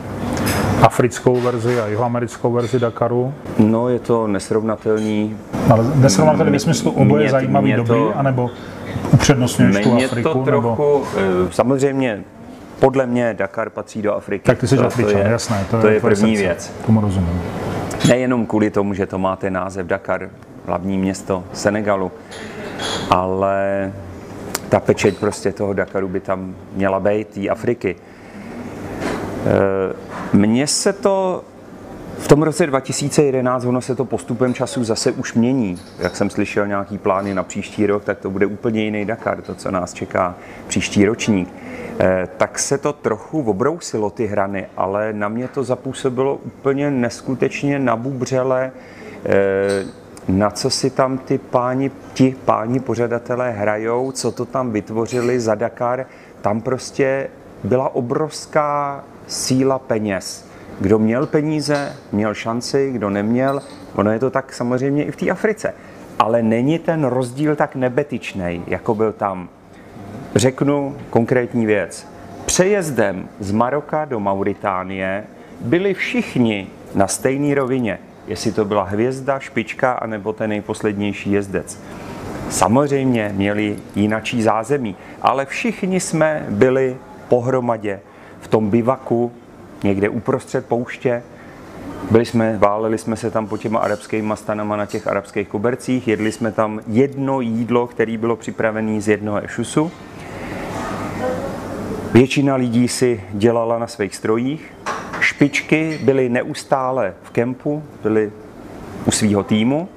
africkou verzi a jihoamerickou verzi Dakaru, no je to nesrovnatelný. ale nesrovnatelný ve smyslu oboje Mě- zajímavé mě doby, to- anebo upřednostňuješ tu Afriku, to nebo... trochu, eh, samozřejmě podle mě Dakar patří do Afriky. Tak ty jsi To- to Afričan, je- jasné, to, to je tvoje první srdce. věc. Tomu rozumím. Nejenom kvůli tomu, že to má ten název Dakar, hlavní město Senegalu, ale ta pečeť prostě toho Dakaru by tam měla být, té Afriky. E, Mně se to v tom roce 2011, ono se to postupem času zase už mění. Jak jsem slyšel nějaký plány na příští rok, tak to bude úplně jiný Dakar, to, co nás čeká příští ročník. Eh, Tak se to trochu obrousilo ty hrany, ale na mě to zapůsobilo úplně neskutečně nabubřele, eh, na co si tam ty páni, ti páni pořadatelé hrajou, co to tam vytvořili za Dakar. Tam prostě byla obrovská síla peněz. Kdo měl peníze, měl šanci, kdo neměl. Ono je to tak samozřejmě i v té Africe. Ale není ten rozdíl tak nebetyčný, jako byl tam. Řeknu konkrétní věc. Přejezdem z Maroka do Mauritánie byli všichni na stejné rovině. Jestli to byla hvězda, špička, anebo ten nejposlednější jezdec. Samozřejmě měli jinačí zázemí, ale všichni jsme byli pohromadě v tom bivaku, někde uprostřed pouště. Byli jsme, váleli jsme se tam po těma arabskými stanama na těch arabských kobercích, jedli jsme tam jedno jídlo, které bylo připravené z jednoho ešusu. Většina lidí si dělala na svých strojích. Špičky byly neustále v kempu, byly u svého týmu.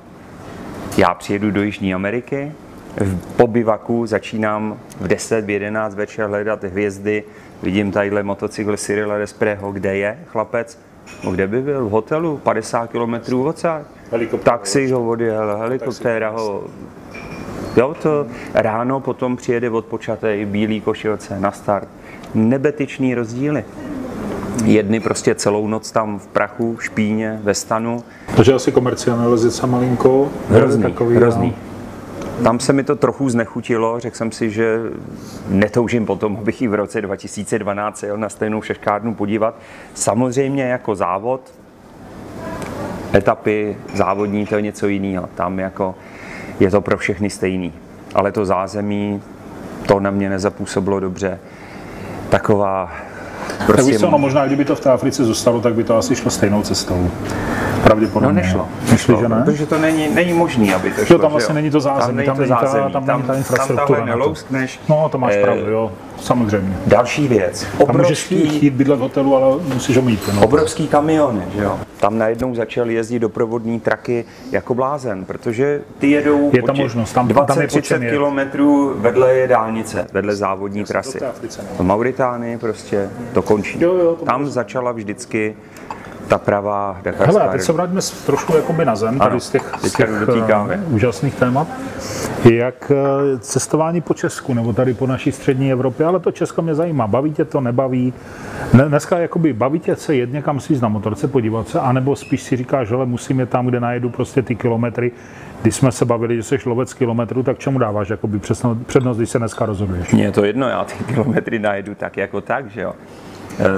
Já přijedu do Jižní Ameriky, v pobyvaku začínám v 10, v 11 večer hledat hvězdy, vidím tadyhle motocykl Cyrila Despreho, kde je chlapec, no kde by byl, v hotelu, 50 km. Helikoptéra. Taxi ho odjel, helikoptéra ho Jo, to ráno potom přijede odpočatý bílý košilce na start. Nebetyčný rozdíly. Jedny prostě celou noc tam v prachu, v špíně, ve stanu. Takže asi komercializace malinko. Hrozný, takový, no. Tam se mi to trochu znechutilo, řekl jsem si, že netoužím potom, abych i v roce 2012 se jel na stejnou šeškárnu podívat. Samozřejmě jako závod, etapy závodní, to je něco jiného. Tam jako je to pro všechny stejný. Ale to zázemí, to na mě nezapůsobilo dobře. Taková Tak prostě víš co, no možná kdyby to v té Africe zůstalo, tak by to asi šlo stejnou cestou. Pravděpodobně. No nešlo. Myslíš, že ne? Protože to není, není možný, aby to šlo. tam že vlastně není to zázemí, tam není není ta- zázemí, tam není ta infrastruktura Tam nelouskneš. No, to máš Eh, pravdu, jo, samozřejmě. Další věc. Tam můžeš Obrovský, bydlet v hotelu, ale musíš ho mít. No. obrovský kamiony, že jo. Tam najednou začal jezdit doprovodní traky jako blázen, protože ty jedou Je tam možnost, tam- tam je po 20-30 čem jet. kilometrů vedle je dálnice, vedle závodní trasy. Africe, no. V Mauritánii prostě to končí. Jo, jo, to Tam začala vždycky ta pravá dakarská Hele, teď se vrátíme trošku jakoby na zem, tady Ano, z těch, z těch dotýkáme. eh, úžasných témat. Jak eh, cestování po Česku, nebo tady po naší střední Evropě, ale to Česko mě zajímá. Baví tě to, nebaví? Ne, dneska jakoby baví tě se jet někam si na motorce, podívat se, anebo spíš si říkáš, že musím je tam, kde najedu prostě ty kilometry. Když jsme se bavili, že jsi lovec kilometrů, tak čemu dáváš jakoby přednost, přednost, když se dneska rozhoduješ? Mně je to jedno, já ty kilometry najedu tak jako tak, že jo.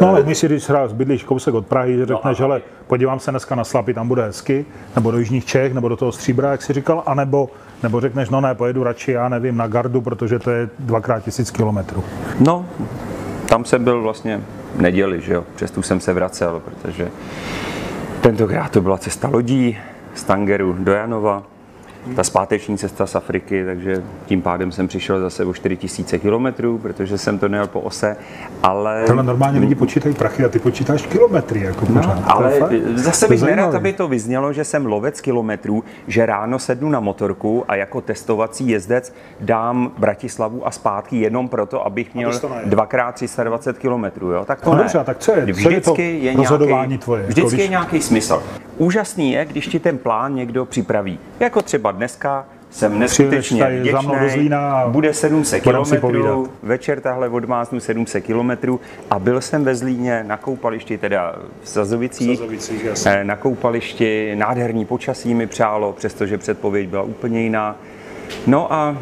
No ale my si, když třeba bydlíš kousek od Prahy, že řekneš, No, hele, podívám se dneska na Slapy, tam bude hezky, nebo do Jižních Čech, nebo do toho Stříbra, jak jsi říkal, anebo, nebo řekneš, no ne, pojedu radši, já nevím, na Gardu, protože to je dvakrát tisíc kilometrů. No, tam jsem byl vlastně v neděli, že jo, přes tu jsem se vracel, protože tentokrát to byla cesta lodí z Tangeru do Janova, ta zpáteční cesta z Afriky, takže tím pádem jsem přišel zase o 4000 kilometrů, protože jsem to nejel po ose, ale... Tohle normálně lidi počítají prachy a ty počítáš kilometry, jako pořád. To je Ale fakt. zase bych nerad, aby to vyznělo, že jsem lovec kilometrů, že ráno sednu na motorku a jako testovací jezdec dám Bratislavu a zpátky jenom proto, abych měl dvakrát 320 kilometrů. Jo? Tak to No ne. dobře, tak co je- co je to Vždycky je rozhodování nějaký, tvoje? Jako Vždycky když- je nějaký smysl. Úžasný je, když ti ten plán někdo připraví. Jako třeba dneska jsem neskutečně vděčný, bude 700 budem si kilometrů, večer tahle odmáznu 700 kilometrů a byl jsem ve Zlíně na koupališti, teda v Sazovicích, Sazovicích, jasně. Eh, na koupališti, nádherný počasí mi přálo, přestože předpověď byla úplně jiná. No a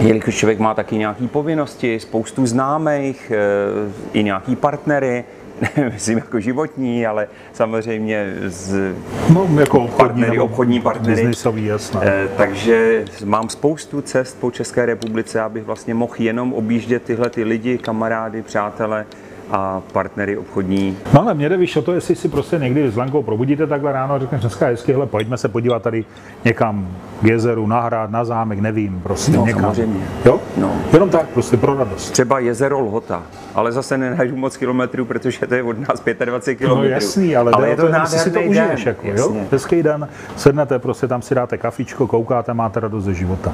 jelikož člověk má taky nějaké povinnosti, spoustu známých, eh, i nějaký partnery, *laughs* myslím jako životní, ale samozřejmě z No, jako obchodní, partnery, obchodní partnery. Biznisový, jasné. Eh, Takže mám spoustu cest po České republice, abych vlastně mohl jenom objíždět tyhle ty lidi, kamarády, přátele a partnery obchodní. No ale mě jde víš o to, jestli si prostě někdy s Lenkou probudíte takhle ráno a řekneš dneska je hezky, hele, pojďme se podívat tady někam k jezeru, na hrad, na zámek, nevím, prostě No, někam. samozřejmě. Jo? No. Jenom tak, prostě pro radost. Třeba jezero Lhota, ale zase nenajdu moc kilometrů, protože to je od nás 25 No kilometrů. jasný, ale, ale je to jestli si to užiješ, den. jako, jo? jasně. Hezký den, sednete, prostě tam si dáte kafičko, koukáte, máte radost ze života.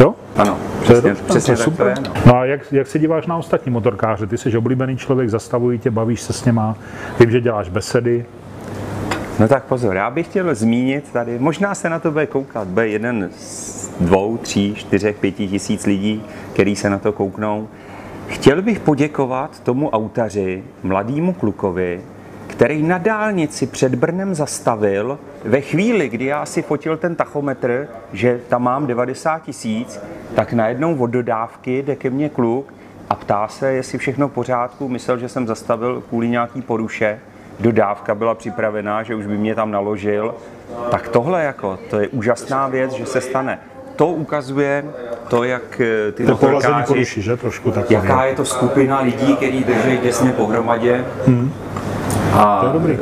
Jo? Ano, To je přesně, dobře, přesně to tak to je. super. No. No a jak, jak se díváš na ostatní motorkáře? Ty jsi oblíbený člověk, zastavují tě, bavíš se s něma, vím, že děláš besedy. no tak pozor, já bych chtěl zmínit tady, možná se na to bude koukat, bude jeden z dvou, tří, čtyřech, pěti tisíc lidí, který se na to kouknou. Chtěl bych poděkovat tomu autaři, mladému klukovi, který na dálnici před Brnem zastavil ve chvíli, kdy já si fotil ten tachometr, že tam mám 90 tisíc, tak najednou od dodávky jde ke mně kluk a ptá se, jestli všechno v pořádku. Myslel, že jsem zastavil kvůli nějaký poruše. Dodávka byla připravená, že už by mě tam naložil. Tak tohle jako, to je úžasná věc, že se stane. To ukazuje to, jak eh, ty To motorkáři poruši, že? Trošku takový. jaká je to skupina lidí, který drží těsně pohromadě. A To je dobrý.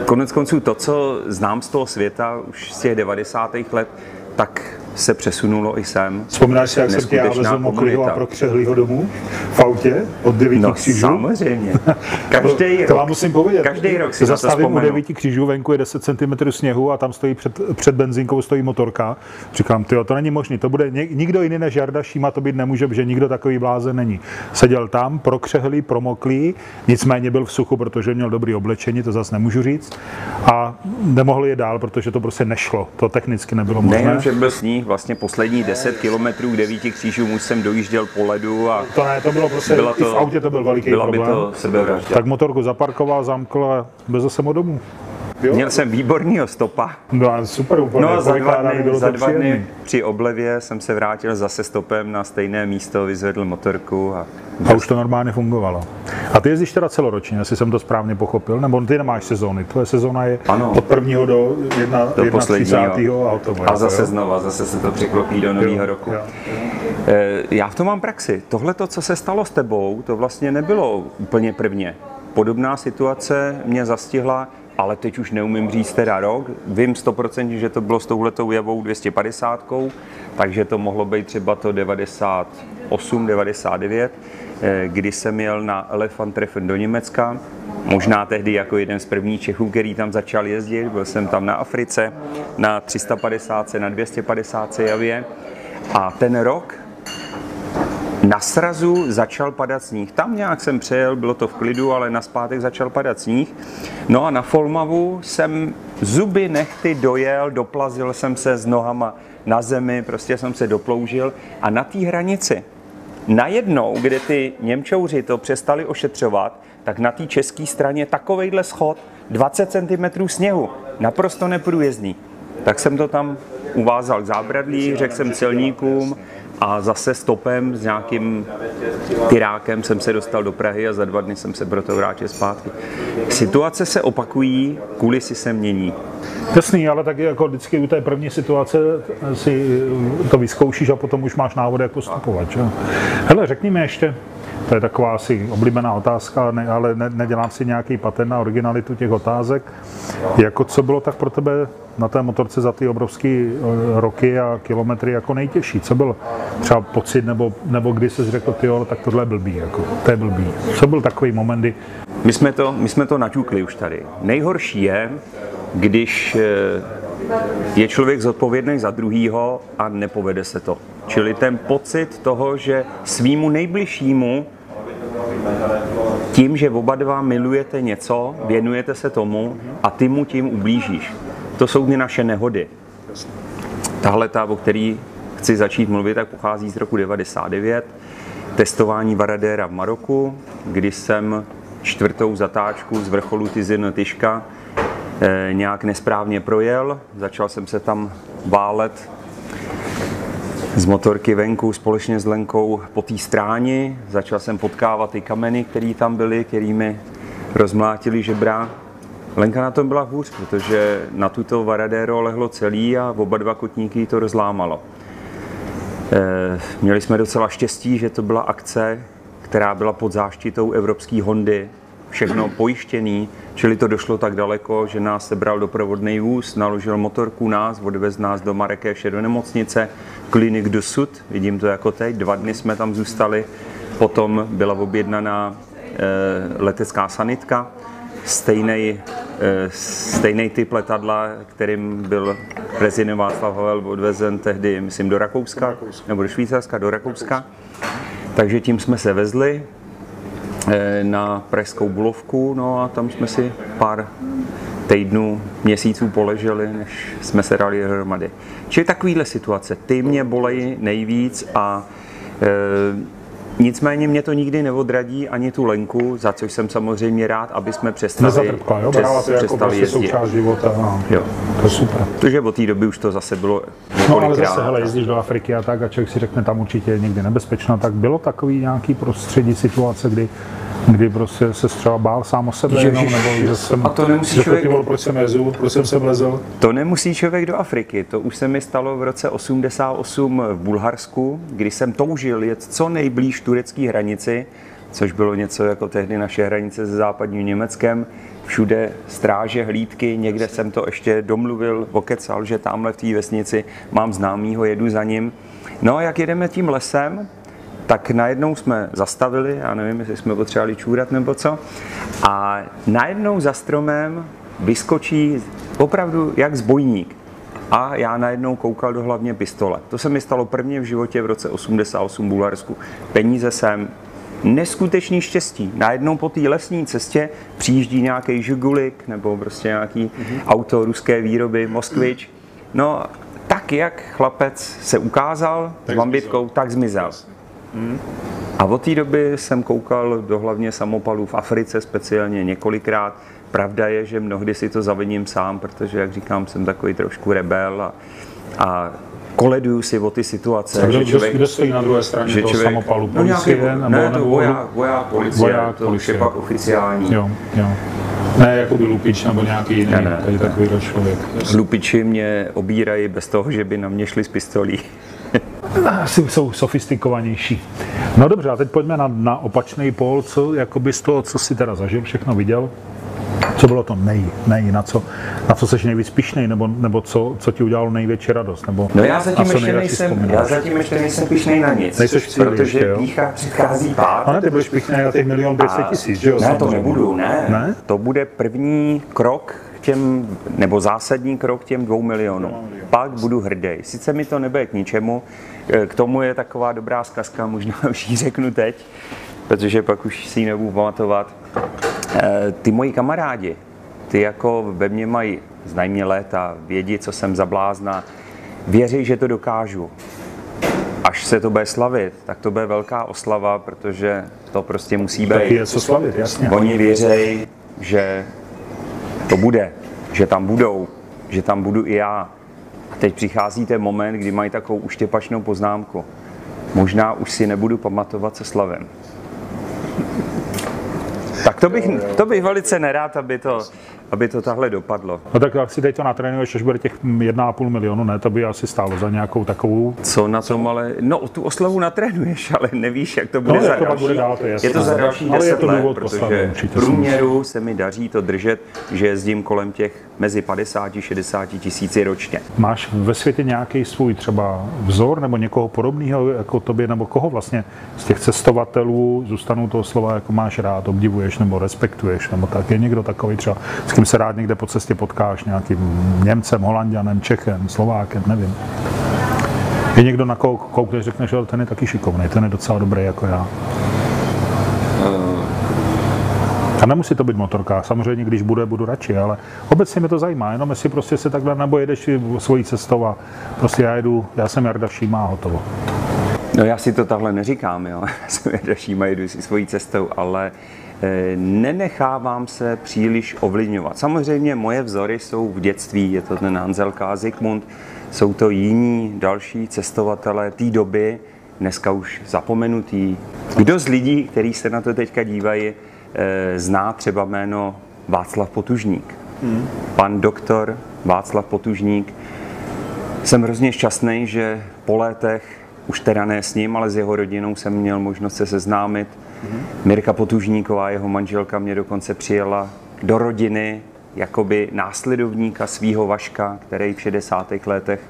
eh, konec konců to, co znám z toho světa už z těch 90. let, tak se přesunulo i sem. Vzpomínáš si, jak jsem tě já vezl mokrýho a komunita. prokřehlýho domů v autě od devíti No křížů? samozřejmě. *laughs* Každý to rok. vám musím povědět. Každý rok si to Zastavím u devíti křížů, venku je 10 cm sněhu a tam stojí před, před benzínkou stojí motorka. Říkám, ty to není možný, to bude nikdo jiný než Jarda Šíma, to být nemůže, že nikdo takový blázen není. Seděl tam, prokřehlý, promoklý, nicméně byl v suchu, protože měl dobrý oblečení, to zase nemůžu říct. A nemohl je dál, protože to prostě nešlo, to technicky nebylo možné. Nejenom, že byl sníh, vlastně poslední 10 kilometrů devíti křížů už jsem dojížděl po ledu a To ne, to bylo prostě, byla i v to, autě to byl veliký byla by problém. to sebevražda. Tak motorku zaparkoval, zamkl a jsem ho domů. Jo? Měl jsem výbornýho stopa. No a super úplně. No a za dva dny, bylo za to dva dny při oblevě jsem se vrátil zase stopem na stejné místo, vyzvedl motorku a A už to normálně fungovalo. A ty jezdíš teda celoročně, jestli jsem to správně pochopil, nebo ty nemáš sezóny. Tvoje sezóna je Ano. od prvního do, jedna, do 31. posledního. a hotovo. A jako zase jo. znova, zase se to překlopí do nového roku. jo. Eh, Já v tom mám praxi. Tohle, co se stalo s tebou, to vlastně nebylo úplně prvně. Podobná situace mě zastihla ale teď už neumím říct teda rok. Vím 100%, že to bylo s touhletou javou 250, takže to mohlo být třeba to 98, 99, eh, kdy jsem jel na Elephant Treffen do Německa, možná tehdy jako jeden z prvních Čechů, který tam začal jezdit. Byl jsem tam na Africe, na 350, na 250 javě. A ten rok na srazu začal padat sníh. Tam nějak jsem přejel, bylo to v klidu, ale na zpátek začal padat sníh. No a na Folmavu jsem zuby nechty dojel, doplazil jsem se s nohama na zemi, prostě jsem se doploužil a na té hranici najednou, kde ty Němčouři to přestali ošetřovat, tak na té české straně takovejhle schod, 20 cm sněhu, naprosto neprůjezdný. Tak jsem to tam uvázal k zábradlí, řekl jsem celníkům, a zase stopem s nějakým tyrákem jsem se dostal do Prahy a za dva dny jsem se proto vrátil zpátky. Situace se opakují, kulisy se mění. Jasný, ale taky jako vždycky u té první situace si to vyzkoušíš a potom už máš návod, jak postupovat. Že? Hele, řekni mi ještě, to je taková asi oblíbená otázka, ne, ale ne, nedělám si nějaký patent na originalitu těch otázek. Jako co bylo tak pro tebe na té motorce za ty obrovské eh, roky a kilometry jako nejtěžší? Co byl třeba pocit, nebo, nebo kdy jsi řekl, ty tak tohle je blbý, jako, to je blbý. Co byl takový moment, kdy... My jsme to, my jsme to naťukli už tady. Nejhorší je, když eh, je člověk zodpovědný za druhýho a nepovede se to. Čili ten pocit toho, že svýmu nejbližšímu tím, že oba dva milujete něco, věnujete se tomu a ty mu tím ublížíš. To jsou ty naše nehody. Tahle ta, o který chci začít mluvit, tak pochází z roku 99. Testování Varadéra v Maroku, kdy jsem čtvrtou zatáčku z vrcholu Tizin Tyška eh, nějak nesprávně projel. Začal jsem se tam válet z motorky venku společně s Lenkou po té stráni. Začal jsem potkávat ty kameny, které tam byly, kterými rozmlátili žebra. Lenka na tom byla hůř, protože na tuto Varadero lehlo celý a oba dva kotníky to rozlámalo. E, měli jsme docela štěstí, že to byla akce, která byla pod záštitou Evropské Hondy, všechno pojištěný, čili to došlo tak daleko, že nás sebral doprovodný vůz, naložil motorku nás, odvez nás do Marekéše do nemocnice, klinik do sud, vidím to jako teď, dva dny jsme tam zůstali, potom byla objednaná e, letecká sanitka, stejný, e, stejný typ letadla, kterým byl prezident Václav Havel odvezen tehdy, myslím, do Rakouska, nebo do Švýcarska, do Rakouska. Takže tím jsme se vezli, Eh, na Pražskou Bulovku, no a tam jsme si pár týdnů, měsíců poleželi, než jsme se dali dohromady. Čili takovýhle situace, ty mě bolejí nejvíc a e, Nicméně mě to nikdy neodradí ani tu Lenku, za což jsem samozřejmě rád, aby jsme přestali, jo? přes, to jako přestali prostě jezdit. součást života. No. Jo. To je super. Protože od té doby už to zase bylo No ale zase, hele, jezdíš do Afriky a tak a člověk si řekne, tam určitě je někdy nebezpečno, tak bylo takový nějaký prostředí situace, kdy kdy prostě se třeba bál sám o sebe jenom, Ježiš, nebo že jsem a to nemusí řekl, člověk- proč jsem jezu, proč jsem sem lezl. To nemusí člověk do Afriky. To už se mi stalo v roce 88 v Bulharsku, kdy jsem toužil jet co nejblíž turecké hranici, což bylo něco jako tehdy naše hranice se západním Německem. Všude stráže, hlídky, někde jsem to ještě domluvil, okecal, že tamhle v té vesnici mám známýho, jedu za ním. No a jak jedeme tím lesem, tak najednou jsme zastavili, já nevím, jestli jsme potřebovali čůrat nebo co, a najednou za stromem vyskočí opravdu jak zbojník. A já najednou koukal do hlavně pistole. To se mi stalo prvně v životě v roce 88 v Bulharsku. Peníze jsem neskutečný štěstí. Najednou po té lesní cestě přijíždí nějaký Žigulik nebo prostě nějaký mm-hmm. auto ruské výroby, Moskvič. No, tak jak chlapec se ukázal tak s bambitkou, tak zmizel. A od té doby jsem koukal do hlavně samopalů v Africe speciálně několikrát. Pravda je, že mnohdy si to zaviním sám, protože, jak říkám, jsem takový trošku rebel a, a koleduju si o ty situace. Kdo, že kdo, kdo stojí na druhé straně že toho člověk- samopalu? no nějaký, Policie? nebo, ne, to voják, voják, policie, Voják, to policie. je pak oficiální. Jo, jo. Ne, jako by Lupič nebo nějaký jiný, Ne, ne, tady ne. takovýhle člověk. Lupiči mě obírají bez toho, že by na mě šli s pistolí. Asi jsou sofistikovanější. No dobře, a teď pojďme na, na opačný pól, co jakoby z toho, co si teda zažil, všechno viděl. Co bylo to nej, nej na co, na co seš nejvíc pišnej, nebo, nebo co, co ti udělalo největší radost? Nebo No já zatím, ještě nejsem, vzpomínáš? já zatím ještě nejsem pišnej na nic, Nejseš cíli protože ještě, jo? pícha přichází pád. A ne, ty budeš pišnej na těch milion 200 tisíc, že jo? Ne, to nebudu, ne. Ne? To bude první krok těm, nebo zásadní krok těm dvou milionům. Pak budu hrdý. Sice mi to nebude k ničemu, eh, k tomu je taková dobrá zkazka, možná *laughs* už ji řeknu teď, protože pak už si ji nebudu pamatovat. Eh, Ty moji kamarádi, ty jako ve mně mají, znají mě léta, vědí, co jsem za blázna, věří, že to dokážu. Až se to bude slavit, tak to bude velká oslava, protože to prostě musí být. Taky je co slavit, jasně. Oni věří, že to bude, že tam budou, že tam budu i já. A teď přichází ten moment, kdy mají takovou uštěpačnou poznámku. Možná už si nebudu pamatovat, co slavím. Tak to bych, to bych velice nerád, aby to, aby to tahle dopadlo. No tak jak si teď to natrénuješ, až bude těch 1,5 milionu, ne, to by asi stálo za nějakou takovou Co na tom ale, no tu oslavu natrénuješ, *laughs* ale nevíš, jak to bude No, za to další, bude dál, to je je to za další Ale je 10 to let, protože v průměru se mi daří to držet, že jezdím kolem těch mezi 50 a 60 tisíci ročně. Máš ve světě nějaký svůj třeba vzor nebo někoho podobného jako tobě, nebo koho vlastně z těch cestovatelů, zůstanou toho slova, jako máš rád, obdivuješ nebo respektuješ, nebo tak. Je někdo takový třeba, kým se rád někde po cestě potkáš, nějakým Němcem, Holandianem, Čechem, Slovákem, nevím. Je někdo, na koho koukneš, řekneš, že ten je taky šikovný, ten je docela dobrý jako já. A nemusí to být motorka, samozřejmě, když bude, budu radši, ale obecně mě to zajímá, jenom jestli prostě se takhle, nebo jedeš svojí cestou a prostě já jedu, já jsem Jarda Šíma a hotovo. No já si to takhle neříkám, jo. *laughs* Jsem Jarda jdu si svojí cestou, ale eh, nenechávám se příliš ovlivňovat. Samozřejmě moje vzory jsou v dětství, je to ten Hanzelka a Zikmund, jsou to jiní další cestovatelé té doby, dneska už zapomenutý. Kdo z lidí, kteří se na to teďka dívají, eh, zná třeba jméno Václav Potužník. Pan doktor Václav Potužník jsem hrozně šťastný, že po létech, už teda ne s ním, ale s jeho rodinou jsem měl možnost se seznámit. Mirka Potužníková, jeho manželka, mě dokonce přijela do rodiny jakoby následovníka svého Vaška, který v 60. letech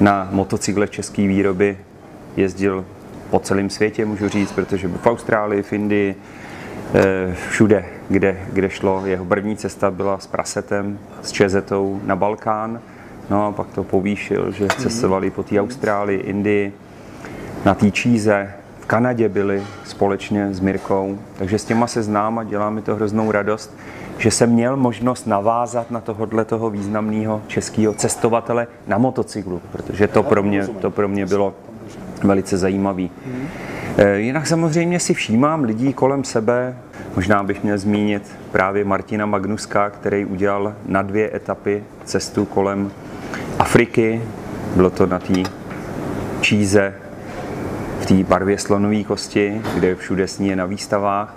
na motocykle české výroby jezdil po celém světě, můžu říct, protože byl v Austrálii, v Indii, eh, všude, kde, kde šlo. Jeho první cesta byla s prasetem, s čezetou na Balkán. No a pak to povýšil, že cestovali po té Austrálii, Indii, na té Číze, v Kanadě byli společně s Mirkou, takže s těma se znám a dělá mi to hroznou radost, že jsem měl možnost navázat na tohohle toho významného českého cestovatele na motocyklu, protože to pro mě, to pro mě bylo velice zajímavý. Eh, Jinak samozřejmě si všímám lidí kolem sebe. Možná bych měl zmínit právě Martina Magnuska, který udělal na dvě etapy cestu kolem Afriky. Bylo to na té Číze té barvě slonové kosti, kde všude sní je na výstavách.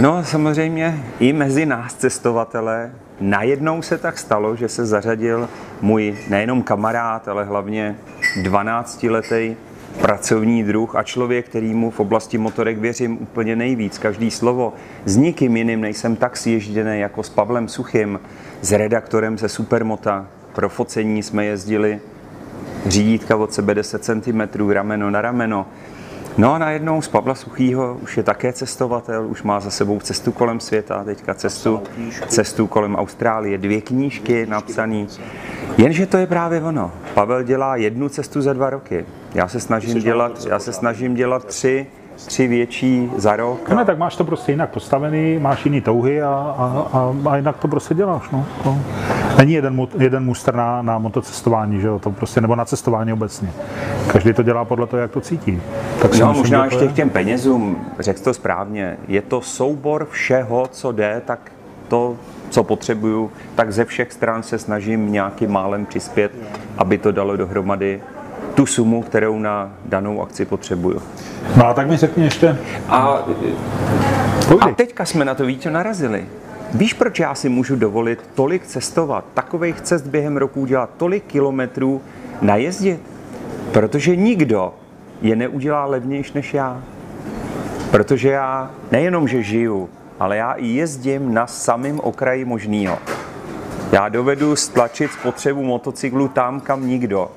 No a samozřejmě i mezi nás cestovatele najednou se tak stalo, že se zařadil můj nejenom kamarád, ale hlavně 12-letý pracovní druh a člověk, kterýmu v oblasti motorek věřím úplně nejvíc. Každý slovo. S nikým jiným nejsem tak sježděný jako s Pavlem Suchým, s redaktorem ze Supermota. Pro focení jsme jezdili řídítka od sebe 10 cm, rameno na rameno. No a najednou z Pavla Suchýho už je také cestovatel, už má za sebou cestu kolem světa, teďka cestu, cestu kolem Austrálie, dvě knížky napsané. Jenže to je právě ono. Pavel dělá jednu cestu za dva roky. Já se snažím dělat, já se snažím dělat tři, tři větší za rok. No ne, tak máš to prostě jinak postavený, máš jiný touhy a, a, a, a jinak to prostě děláš. No. To není jeden, jeden mustr na, na motocestování, že jo? To prostě, nebo na cestování obecně. Každý to dělá podle toho, jak to cítí. Tak No, myslím, možná ještě je- k těm penězům, řekl to správně. Je to soubor všeho, co jde, tak to, co potřebuju, tak ze všech stran se snažím nějakým málem přispět, aby to dalo dohromady tu sumu, kterou na danou akci potřebuju. No a tak mi řekni ještě, A, a teďka jsme na to více narazili. Víš, proč já si můžu dovolit tolik cestovat, takových cest během roku udělat, tolik kilometrů najezdit? Protože nikdo je neudělá levnějš než já. Protože já nejenom, že žiju, ale já i jezdím na samém okraji možného. Já dovedu stlačit spotřebu motocyklu tam, kam nikdo.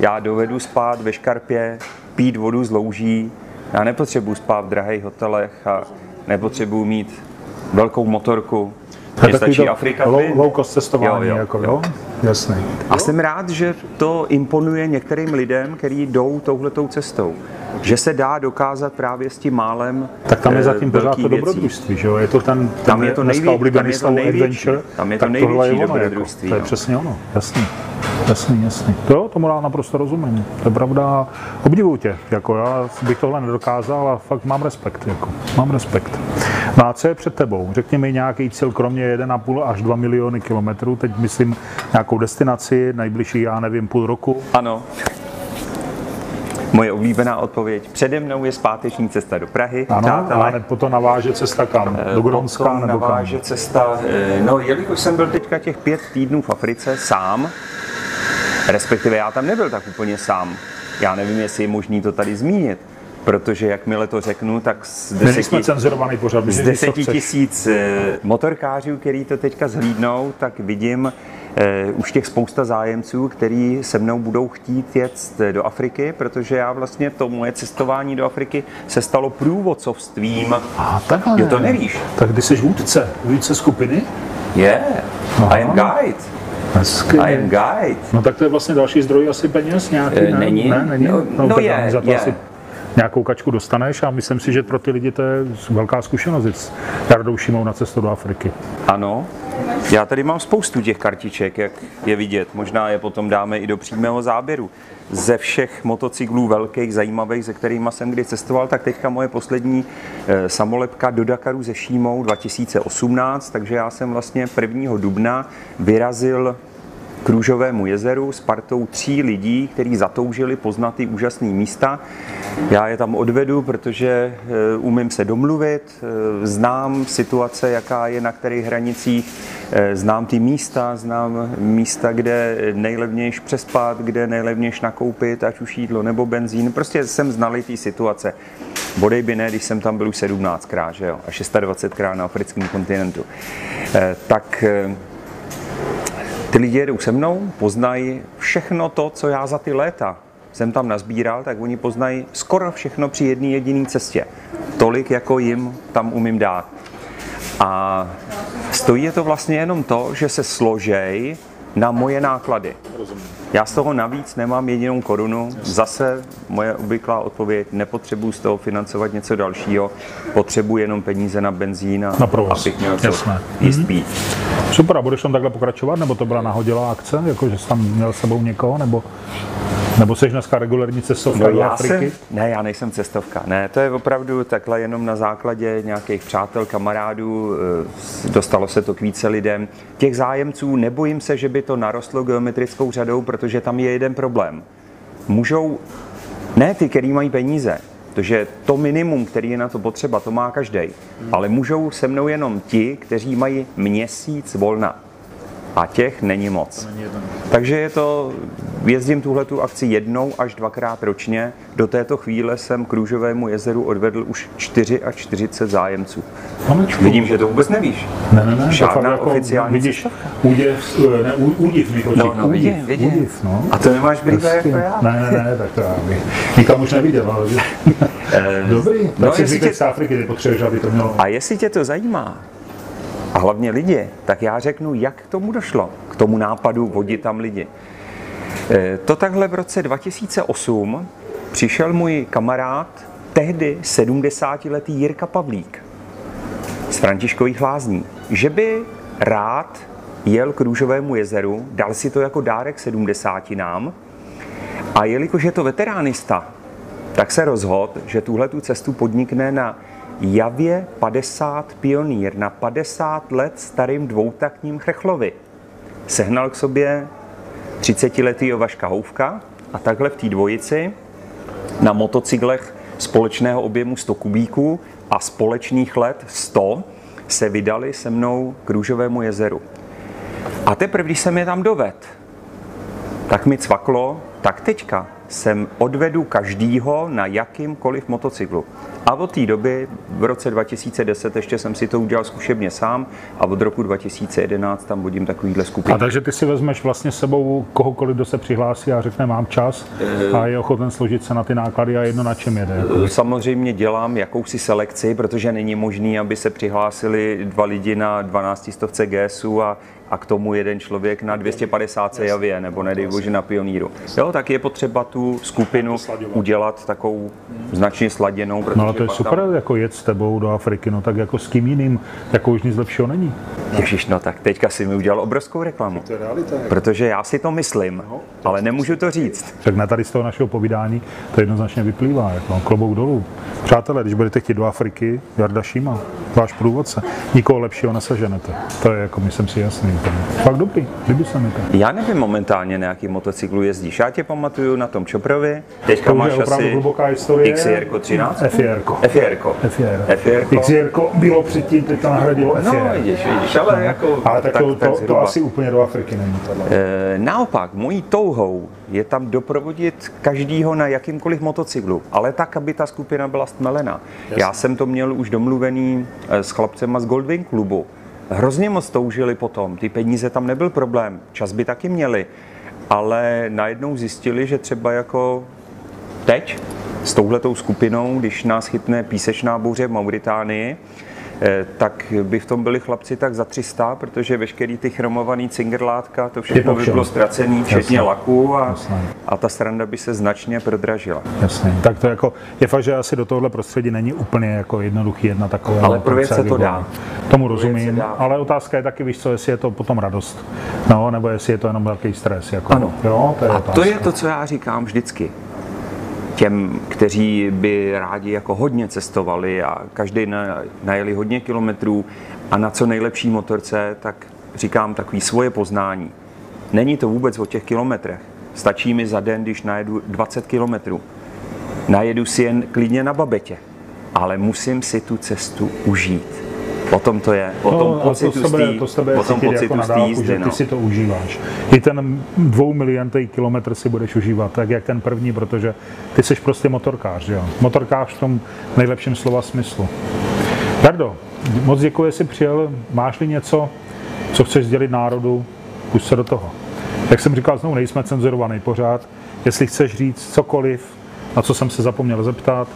Já dovedu spát ve škarpě, pít vodu z louží. Já nepotřebuji spát v drahých hotelech a nepotřebuji mít velkou motorku. Mně stačí Afrika. Low, low cost cestování, Jo, jo, jako, jo. jo? Jasný. A jsem rád, že to imponuje některým lidem, kteří jdou touhletou cestou. Že se dá dokázat právě s tím málem Tak tam je eh, zatím pořád to dobrodružství, že jo? Je to ten, ten Tam je to dneska nejvě- oblíbený tam je to největší. adventure. Tam je to největší ono, dobrodružství, Jako, to je no. přesně ono, jasný. Jasný, jasný. To jo, tomu já naprosto rozumím. To je pravda. Obdivuju tě, jako já bych tohle nedokázal a fakt mám respekt, jako. Mám respekt. No a co je před tebou? Řekni mi nějaký cíl, kromě 1,5 až 2 miliony kilometrů, teď myslím nějakou destinaci, nejbližší, já nevím, půl roku. Ano. Moje oblíbená odpověď. Přede mnou je zpáteční cesta do Prahy. Ano, přátelé. a potom naváže cesta kam? Do Gronska nebo kam? naváže cesta. eh, No, jelikož jsem byl teďka těch pět týdnů v Africe sám, respektive já tam nebyl tak úplně sám. Já nevím, jestli je možný to tady zmínit, protože jakmile to řeknu, tak z deseti, cenzurovaný pořad, z deseti tisíc eh, motorkářů, který to teďka zhlídnou, tak vidím eh, už těch spousta zájemců, který se mnou budou chtít jet do Afriky, protože já vlastně to moje cestování do Afriky se stalo průvodcovstvím. A takhle. Jo, to nevíš. Tak ty jsi vůdce, vůdce skupiny? Yeah, Aha. I am guide. Hezky. I am guide. No tak to je vlastně další zdroj asi peněz nějaký, Eh, ne? není. Ne, není? No, no tak je, za to je. asi nějakou kačku dostaneš a myslím si, že pro ty lidi to je velká zkušenost s Jardou Šimou na cestu do Afriky. Ano. Já tady mám spoustu těch kartiček, jak je vidět. Možná je potom dáme i do přímého záběru. Ze všech motocyklů velkých, zajímavých, se kterými jsem kdy cestoval, tak teďka moje poslední eh, samolepka do Dakaru se Šímou 2018, takže já jsem vlastně 1. dubna vyrazil k Růžovému jezeru s partou tří lidí, kteří zatoužili poznat ty úžasné místa. Já je tam odvedu, protože eh, umím se domluvit, eh, znám situace, jaká je na kterých hranicích, znám ty místa, znám místa, kde nejlevnějš přespat, kde nejlevnějš nakoupit, ať už jídlo nebo benzín. Prostě jsem znalý té situace. Bodej by ne, když jsem tam byl už 17krát, že jo, a 26krát na africkém kontinentu. Eh, Tak eh, ty lidi jedou se mnou, poznají všechno to, co já za ty léta jsem tam nazbíral, tak oni poznají skoro všechno při jedné jediné cestě. Tolik, jako jim tam umím dát. A stojí je to vlastně jenom to, že se složej na moje náklady. Já z toho navíc nemám jedinou korunu. Zase moje obvyklá odpověď, nepotřebuji z toho financovat něco dalšího, potřebuji jenom peníze na benzín a Na provoz. abych měl Jasné. jíst pít. Super, a budeš tam takhle pokračovat, nebo to byla nahodilá akce, jako že jsi tam měl s sebou někoho, nebo, nebo jsi dneska regulární cestovka No do Afriky? jsem, ne, já nejsem cestovka. Ne, to je opravdu takhle jenom na základě nějakých přátel, kamarádů. eh, Dostalo se to k více lidem. Těch zájemců nebojím se, že by to narostlo geometrickou řadou, protože tam je jeden problém. Můžou, ne ty, který mají peníze, protože to minimum, který je na to potřeba, to má každý. Ale můžou se mnou jenom ti, kteří mají měsíc volna. A těch není moc. Takže je to, jezdím tuhle tu akci jednou až dvakrát ročně. Do této chvíle jsem k Růžovému jezeru odvedl už 44 zájemců. Mamečku. Vidím, že to vůbec nevíš. Ne, ne, ne, Žádná jako, oficiální vidíš, údiv, ne, ú- údiv mi. No, no, vidím, vidím. údiv, no. A to nemáš brýle Hezky. jako já? Ne, ne, ne, tak to já bych nikam už neviděl, ale *laughs* Dobrý, tak no, si z Afriky, ty potřebuješ, aby to mělo. A jestli tě to zajímá, hlavně lidi, tak já řeknu, jak k tomu došlo, k tomu nápadu vodit tam lidi. Eh, To takhle v roce 2008 přišel můj kamarád, tehdy 70-letý Jirka Pavlík z Františkových lázní, že by rád jel k Růžovému jezeru, dal si to jako dárek 70 nám a jelikož je to veteránista, tak se rozhodl, že tuhle tu cestu podnikne na Javě 50 Pionýr, na 50 let starým dvoutaktním Chechlovi. Sehnal k sobě 30-letýho Vaška Houfka a takhle v té dvojici na motocyklech společného objemu 100 kubíků a společných let 100 se vydali se mnou k Růžovému jezeru. A teprve, když jsem je tam doved, tak mi cvaklo, tak teďka jsem odvedu každýho na jakýmkoliv motocyklu. A od té doby, v roce 2010, ještě jsem si to udělal zkušebně sám a od roku 2011 tam vodím takovýhle skupiny. A takže ty si vezmeš vlastně sebou kohokoliv, kdo se přihlásí a řekne, mám čas a je ochoten složit se na ty náklady a jedno na čem jede. Samozřejmě dělám jakousi selekci, protože není možný, aby se přihlásili dva lidi na 12 stovce GSu a a k tomu jeden člověk na 250 javě nebo nedej bože na pioníru. Jo, tak je potřeba tu skupinu udělat takovou značně sladěnou. No ale to je super, tam... jako jet s tebou do Afriky, no tak jako s kým jiným, jako už nic lepšího není. Ježiš, no tak teďka si mi udělal obrovskou reklamu. To je realita. Jako. Protože já si to myslím, no, to ale nemůžu to říct. Tak na tady z toho našeho povídání to jednoznačně vyplývá, jako klobouk dolů. Přátelé, když budete chtít do Afriky, Jarda Šíma, váš průvodce, nikoho lepšího neseženete. To je jako, myslím si, jasný. Fakt dobrý, líbí se mi to. Já nevím momentálně, na jaký motocyklu jezdíš. Já tě pamatuju na tom Čoprovi. Teďka máš asi hluboká historie. XR 13? FR. FR. FR. XR bylo předtím, teď to nahradilo FR. No, vidíš, vidíš, ale no. jako... Ale tak, tak to, tak to, to, asi úplně do Afriky není tohle. E, naopak, mojí touhou je tam doprovodit každýho na jakýmkoliv motocyklu, ale tak, aby ta skupina byla stmelena. Jasně. Já jsem to měl už domluvený eh, s chlapcema z Goldwing klubu. Hrozně moc toužili potom, ty peníze tam nebyl problém, čas by taky měli, ale najednou zjistili, že třeba jako teď s touhletou skupinou, když nás chytne písečná bouře v Mauritánii, tak by v tom byli chlapci tak za 300, protože veškerý ty chromovaný cingerlátka, to všechno by bylo ztracený, včetně Jasně. laku a, a ta sranda by se značně prodražila. Jasně, tak to jako, je fakt, že asi do tohle prostředí není úplně jako jednoduchý jedna taková. Ale pro se to dá. Tomu rozumím, ale otázka je taky, víš co, jestli je to potom radost, no, nebo jestli je to jenom velký stres. Jako, ano. Jo, to je a otázka. to je to, co já říkám vždycky těm, kteří by rádi jako hodně cestovali a každý najeli hodně kilometrů a na co nejlepší motorce, tak říkám takový svoje poznání. Není to vůbec o těch kilometrech. Stačí mi za den, když najedu 20 kilometrů. Najedu si jen klidně na babetě, ale musím si tu cestu užít. Potom to je, o tom no, pocitu to sebe, to sebe potom pocitu jako nadálku, jízdy, že ty no. si to užíváš. I ten dvou miliontý kilometr si budeš užívat, tak jak ten první, protože ty jsi prostě motorkář, jo. Motorkář v tom nejlepším slova smyslu. Jardo, moc děkuji, že jsi přijel. Máš-li něco, co chceš sdělit národu, pust se do toho. Jak jsem říkal, znovu nejsme cenzurovaný pořád. Jestli chceš říct cokoliv, na co jsem se zapomněl zeptat,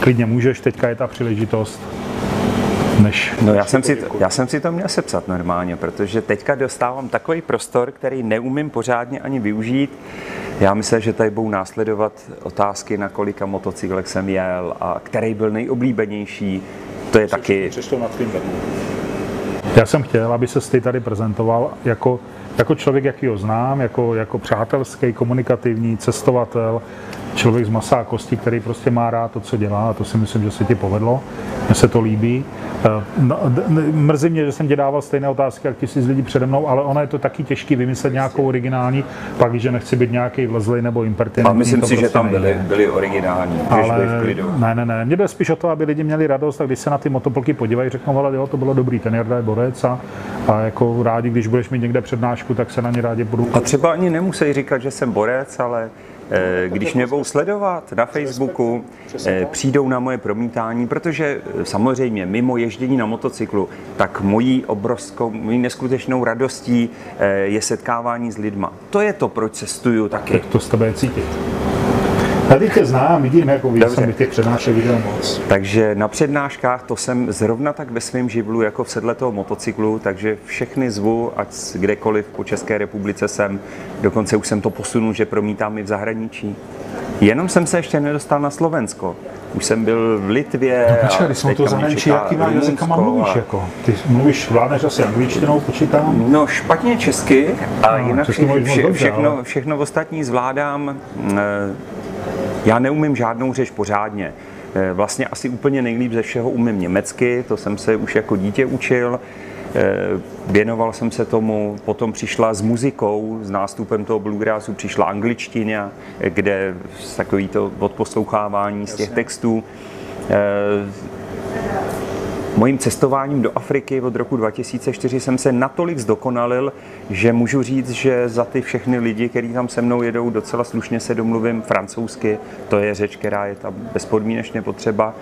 klidně můžeš, teďka je ta příležitost než... No já jsem, si to, já jsem si to měl sepsat normálně, protože teďka dostávám takový prostor, který neumím pořádně ani využít. Já myslím, že tady budou následovat otázky, na kolika motocyklech jsem jel a který byl nejoblíbenější. To je taky... na Já jsem chtěl, aby se ty tady prezentoval jako, jako člověk, jaký ho znám, jako, jako přátelský, komunikativní, cestovatel, člověk z masa a kosti, který prostě má rád to, co dělá a to si myslím, že se ti povedlo. Mně se to líbí. Eh, no, mrzí mě, že jsem ti dával stejné otázky, jak tisíc lidí přede mnou, ale ono je to taky těžké vymyslet nějakou originální, pak, že nechci být nějaký vlezlej nebo impertinentní. A myslím si, prostě že tam byly, byly originální. Ale ne, ne, ne. Mně jde spíš o to, aby lidi měli radost a když se na ty motoplky podívají, řeknou, ale jo, to bylo dobrý, ten Jarda je borec a, a jako rádi, když budeš mít někde přednášku, tak se na ně rádi budu. A třeba ani nemusí říkat, že jsem borec, ale když mě budou sledovat na Facebooku, eh, přijdou na moje promítání, protože eh, samozřejmě mimo ježdění na motocyklu, tak mojí obrovskou, mojí neskutečnou radostí je setkávání s lidma. To je to, proč cestuju taky. Tak to z tebe cítit. Tady tě znám, vidím, jako vidím, jsem těch přednášek viděl moc. Takže na přednáškách to jsem zrovna tak ve svém živlu jako v sedle toho motocyklu, takže všechny zvu, ať kdekoliv po České republice jsem, dokonce už jsem to posunul, že promítám i v zahraničí. Jenom jsem se ještě nedostal na Slovensko. Už jsem byl v Litvě. No počkej, když jsme to zahraničí, jakýma jazykama mluvíš? A... Jako? Ty mluvíš, vládneš asi angličtinou, počítám? No špatně česky a no, jinak vše, vše, všechno, ale... všechno ostatní zvládám. Eh, já neumím žádnou řeč pořádně. Eh, vlastně asi úplně nejlíp ze všeho umím německy, to jsem se už jako dítě učil. Eh, věnoval jsem se tomu, potom přišla s muzikou, s nástupem toho bluegrassu přišla angličtina, kde takový to odposlouchávání z těch textů. Mojím cestováním do Afriky od roku 2004 jsem se natolik zdokonalil, že můžu říct, že za ty všechny lidi, kteří tam se mnou jedou, docela slušně se domluvím francouzsky. To je řeč, která je tam bezpodmínečně potřeba.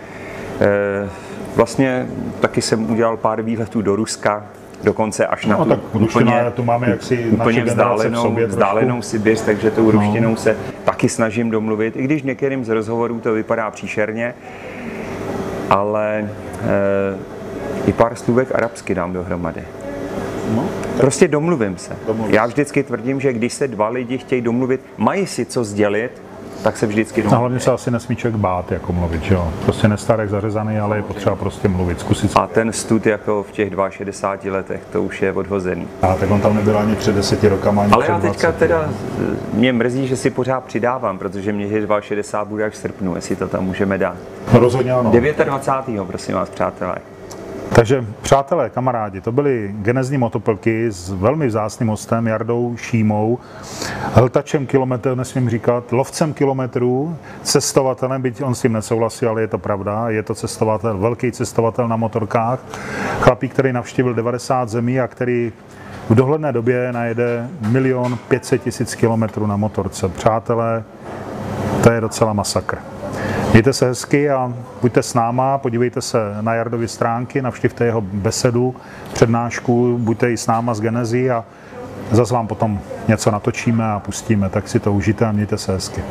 Eh, vlastně taky jsem udělal pár výletů do Ruska, dokonce až na no, tu tak úplně, to máme jaksi úplně vzdálenou, sobě vzdálenou Sibiř, takže tou ruštinou no. se taky snažím domluvit, i když některým z rozhovorů to vypadá příšerně, ale i pár slůvek arabsky dám dohromady. No, prostě domluvím se. Domluvím. Já vždycky tvrdím, že když se dva lidi chtějí domluvit, mají si co sdělit, tak se vždycky domluví. A hlavně se asi nesmí člověk bát, jako mluvit, že jo? Prostě nestarek zařezaný, ale je potřeba prostě mluvit, zkusit. A ten stud jako v těch 62 letech, to už je odhozený. A tak on tam nebyl ani před deseti rokama, ani Ale před já teďka 20. teda, mě mrzí, že si pořád přidávám, protože mě je 62 bude až v srpnu, jestli to tam můžeme dát. No, rozhodně ano. 29. prosím vás, přátelé. Takže přátelé, kamarádi, to byly genezní motoplky s velmi vzácným hostem Jardou Šímou, hltačem kilometrů, nesmím říkat, lovcem kilometrů, cestovatelem, byť on s tím nesouhlasí, ale je to pravda, je to cestovatel, velký cestovatel na motorkách, chlapík, který navštívil 90 zemí a který v dohledné době najede milion 500 tisíc kilometrů na motorce. Přátelé, to je docela masakr. Mějte se hezky a buďte s náma, podívejte se na Jardovy stránky, navštivte jeho besedu, přednášku, buďte i s náma z Genezí a zase vám potom něco natočíme a pustíme, tak si to užijte a mějte se hezky.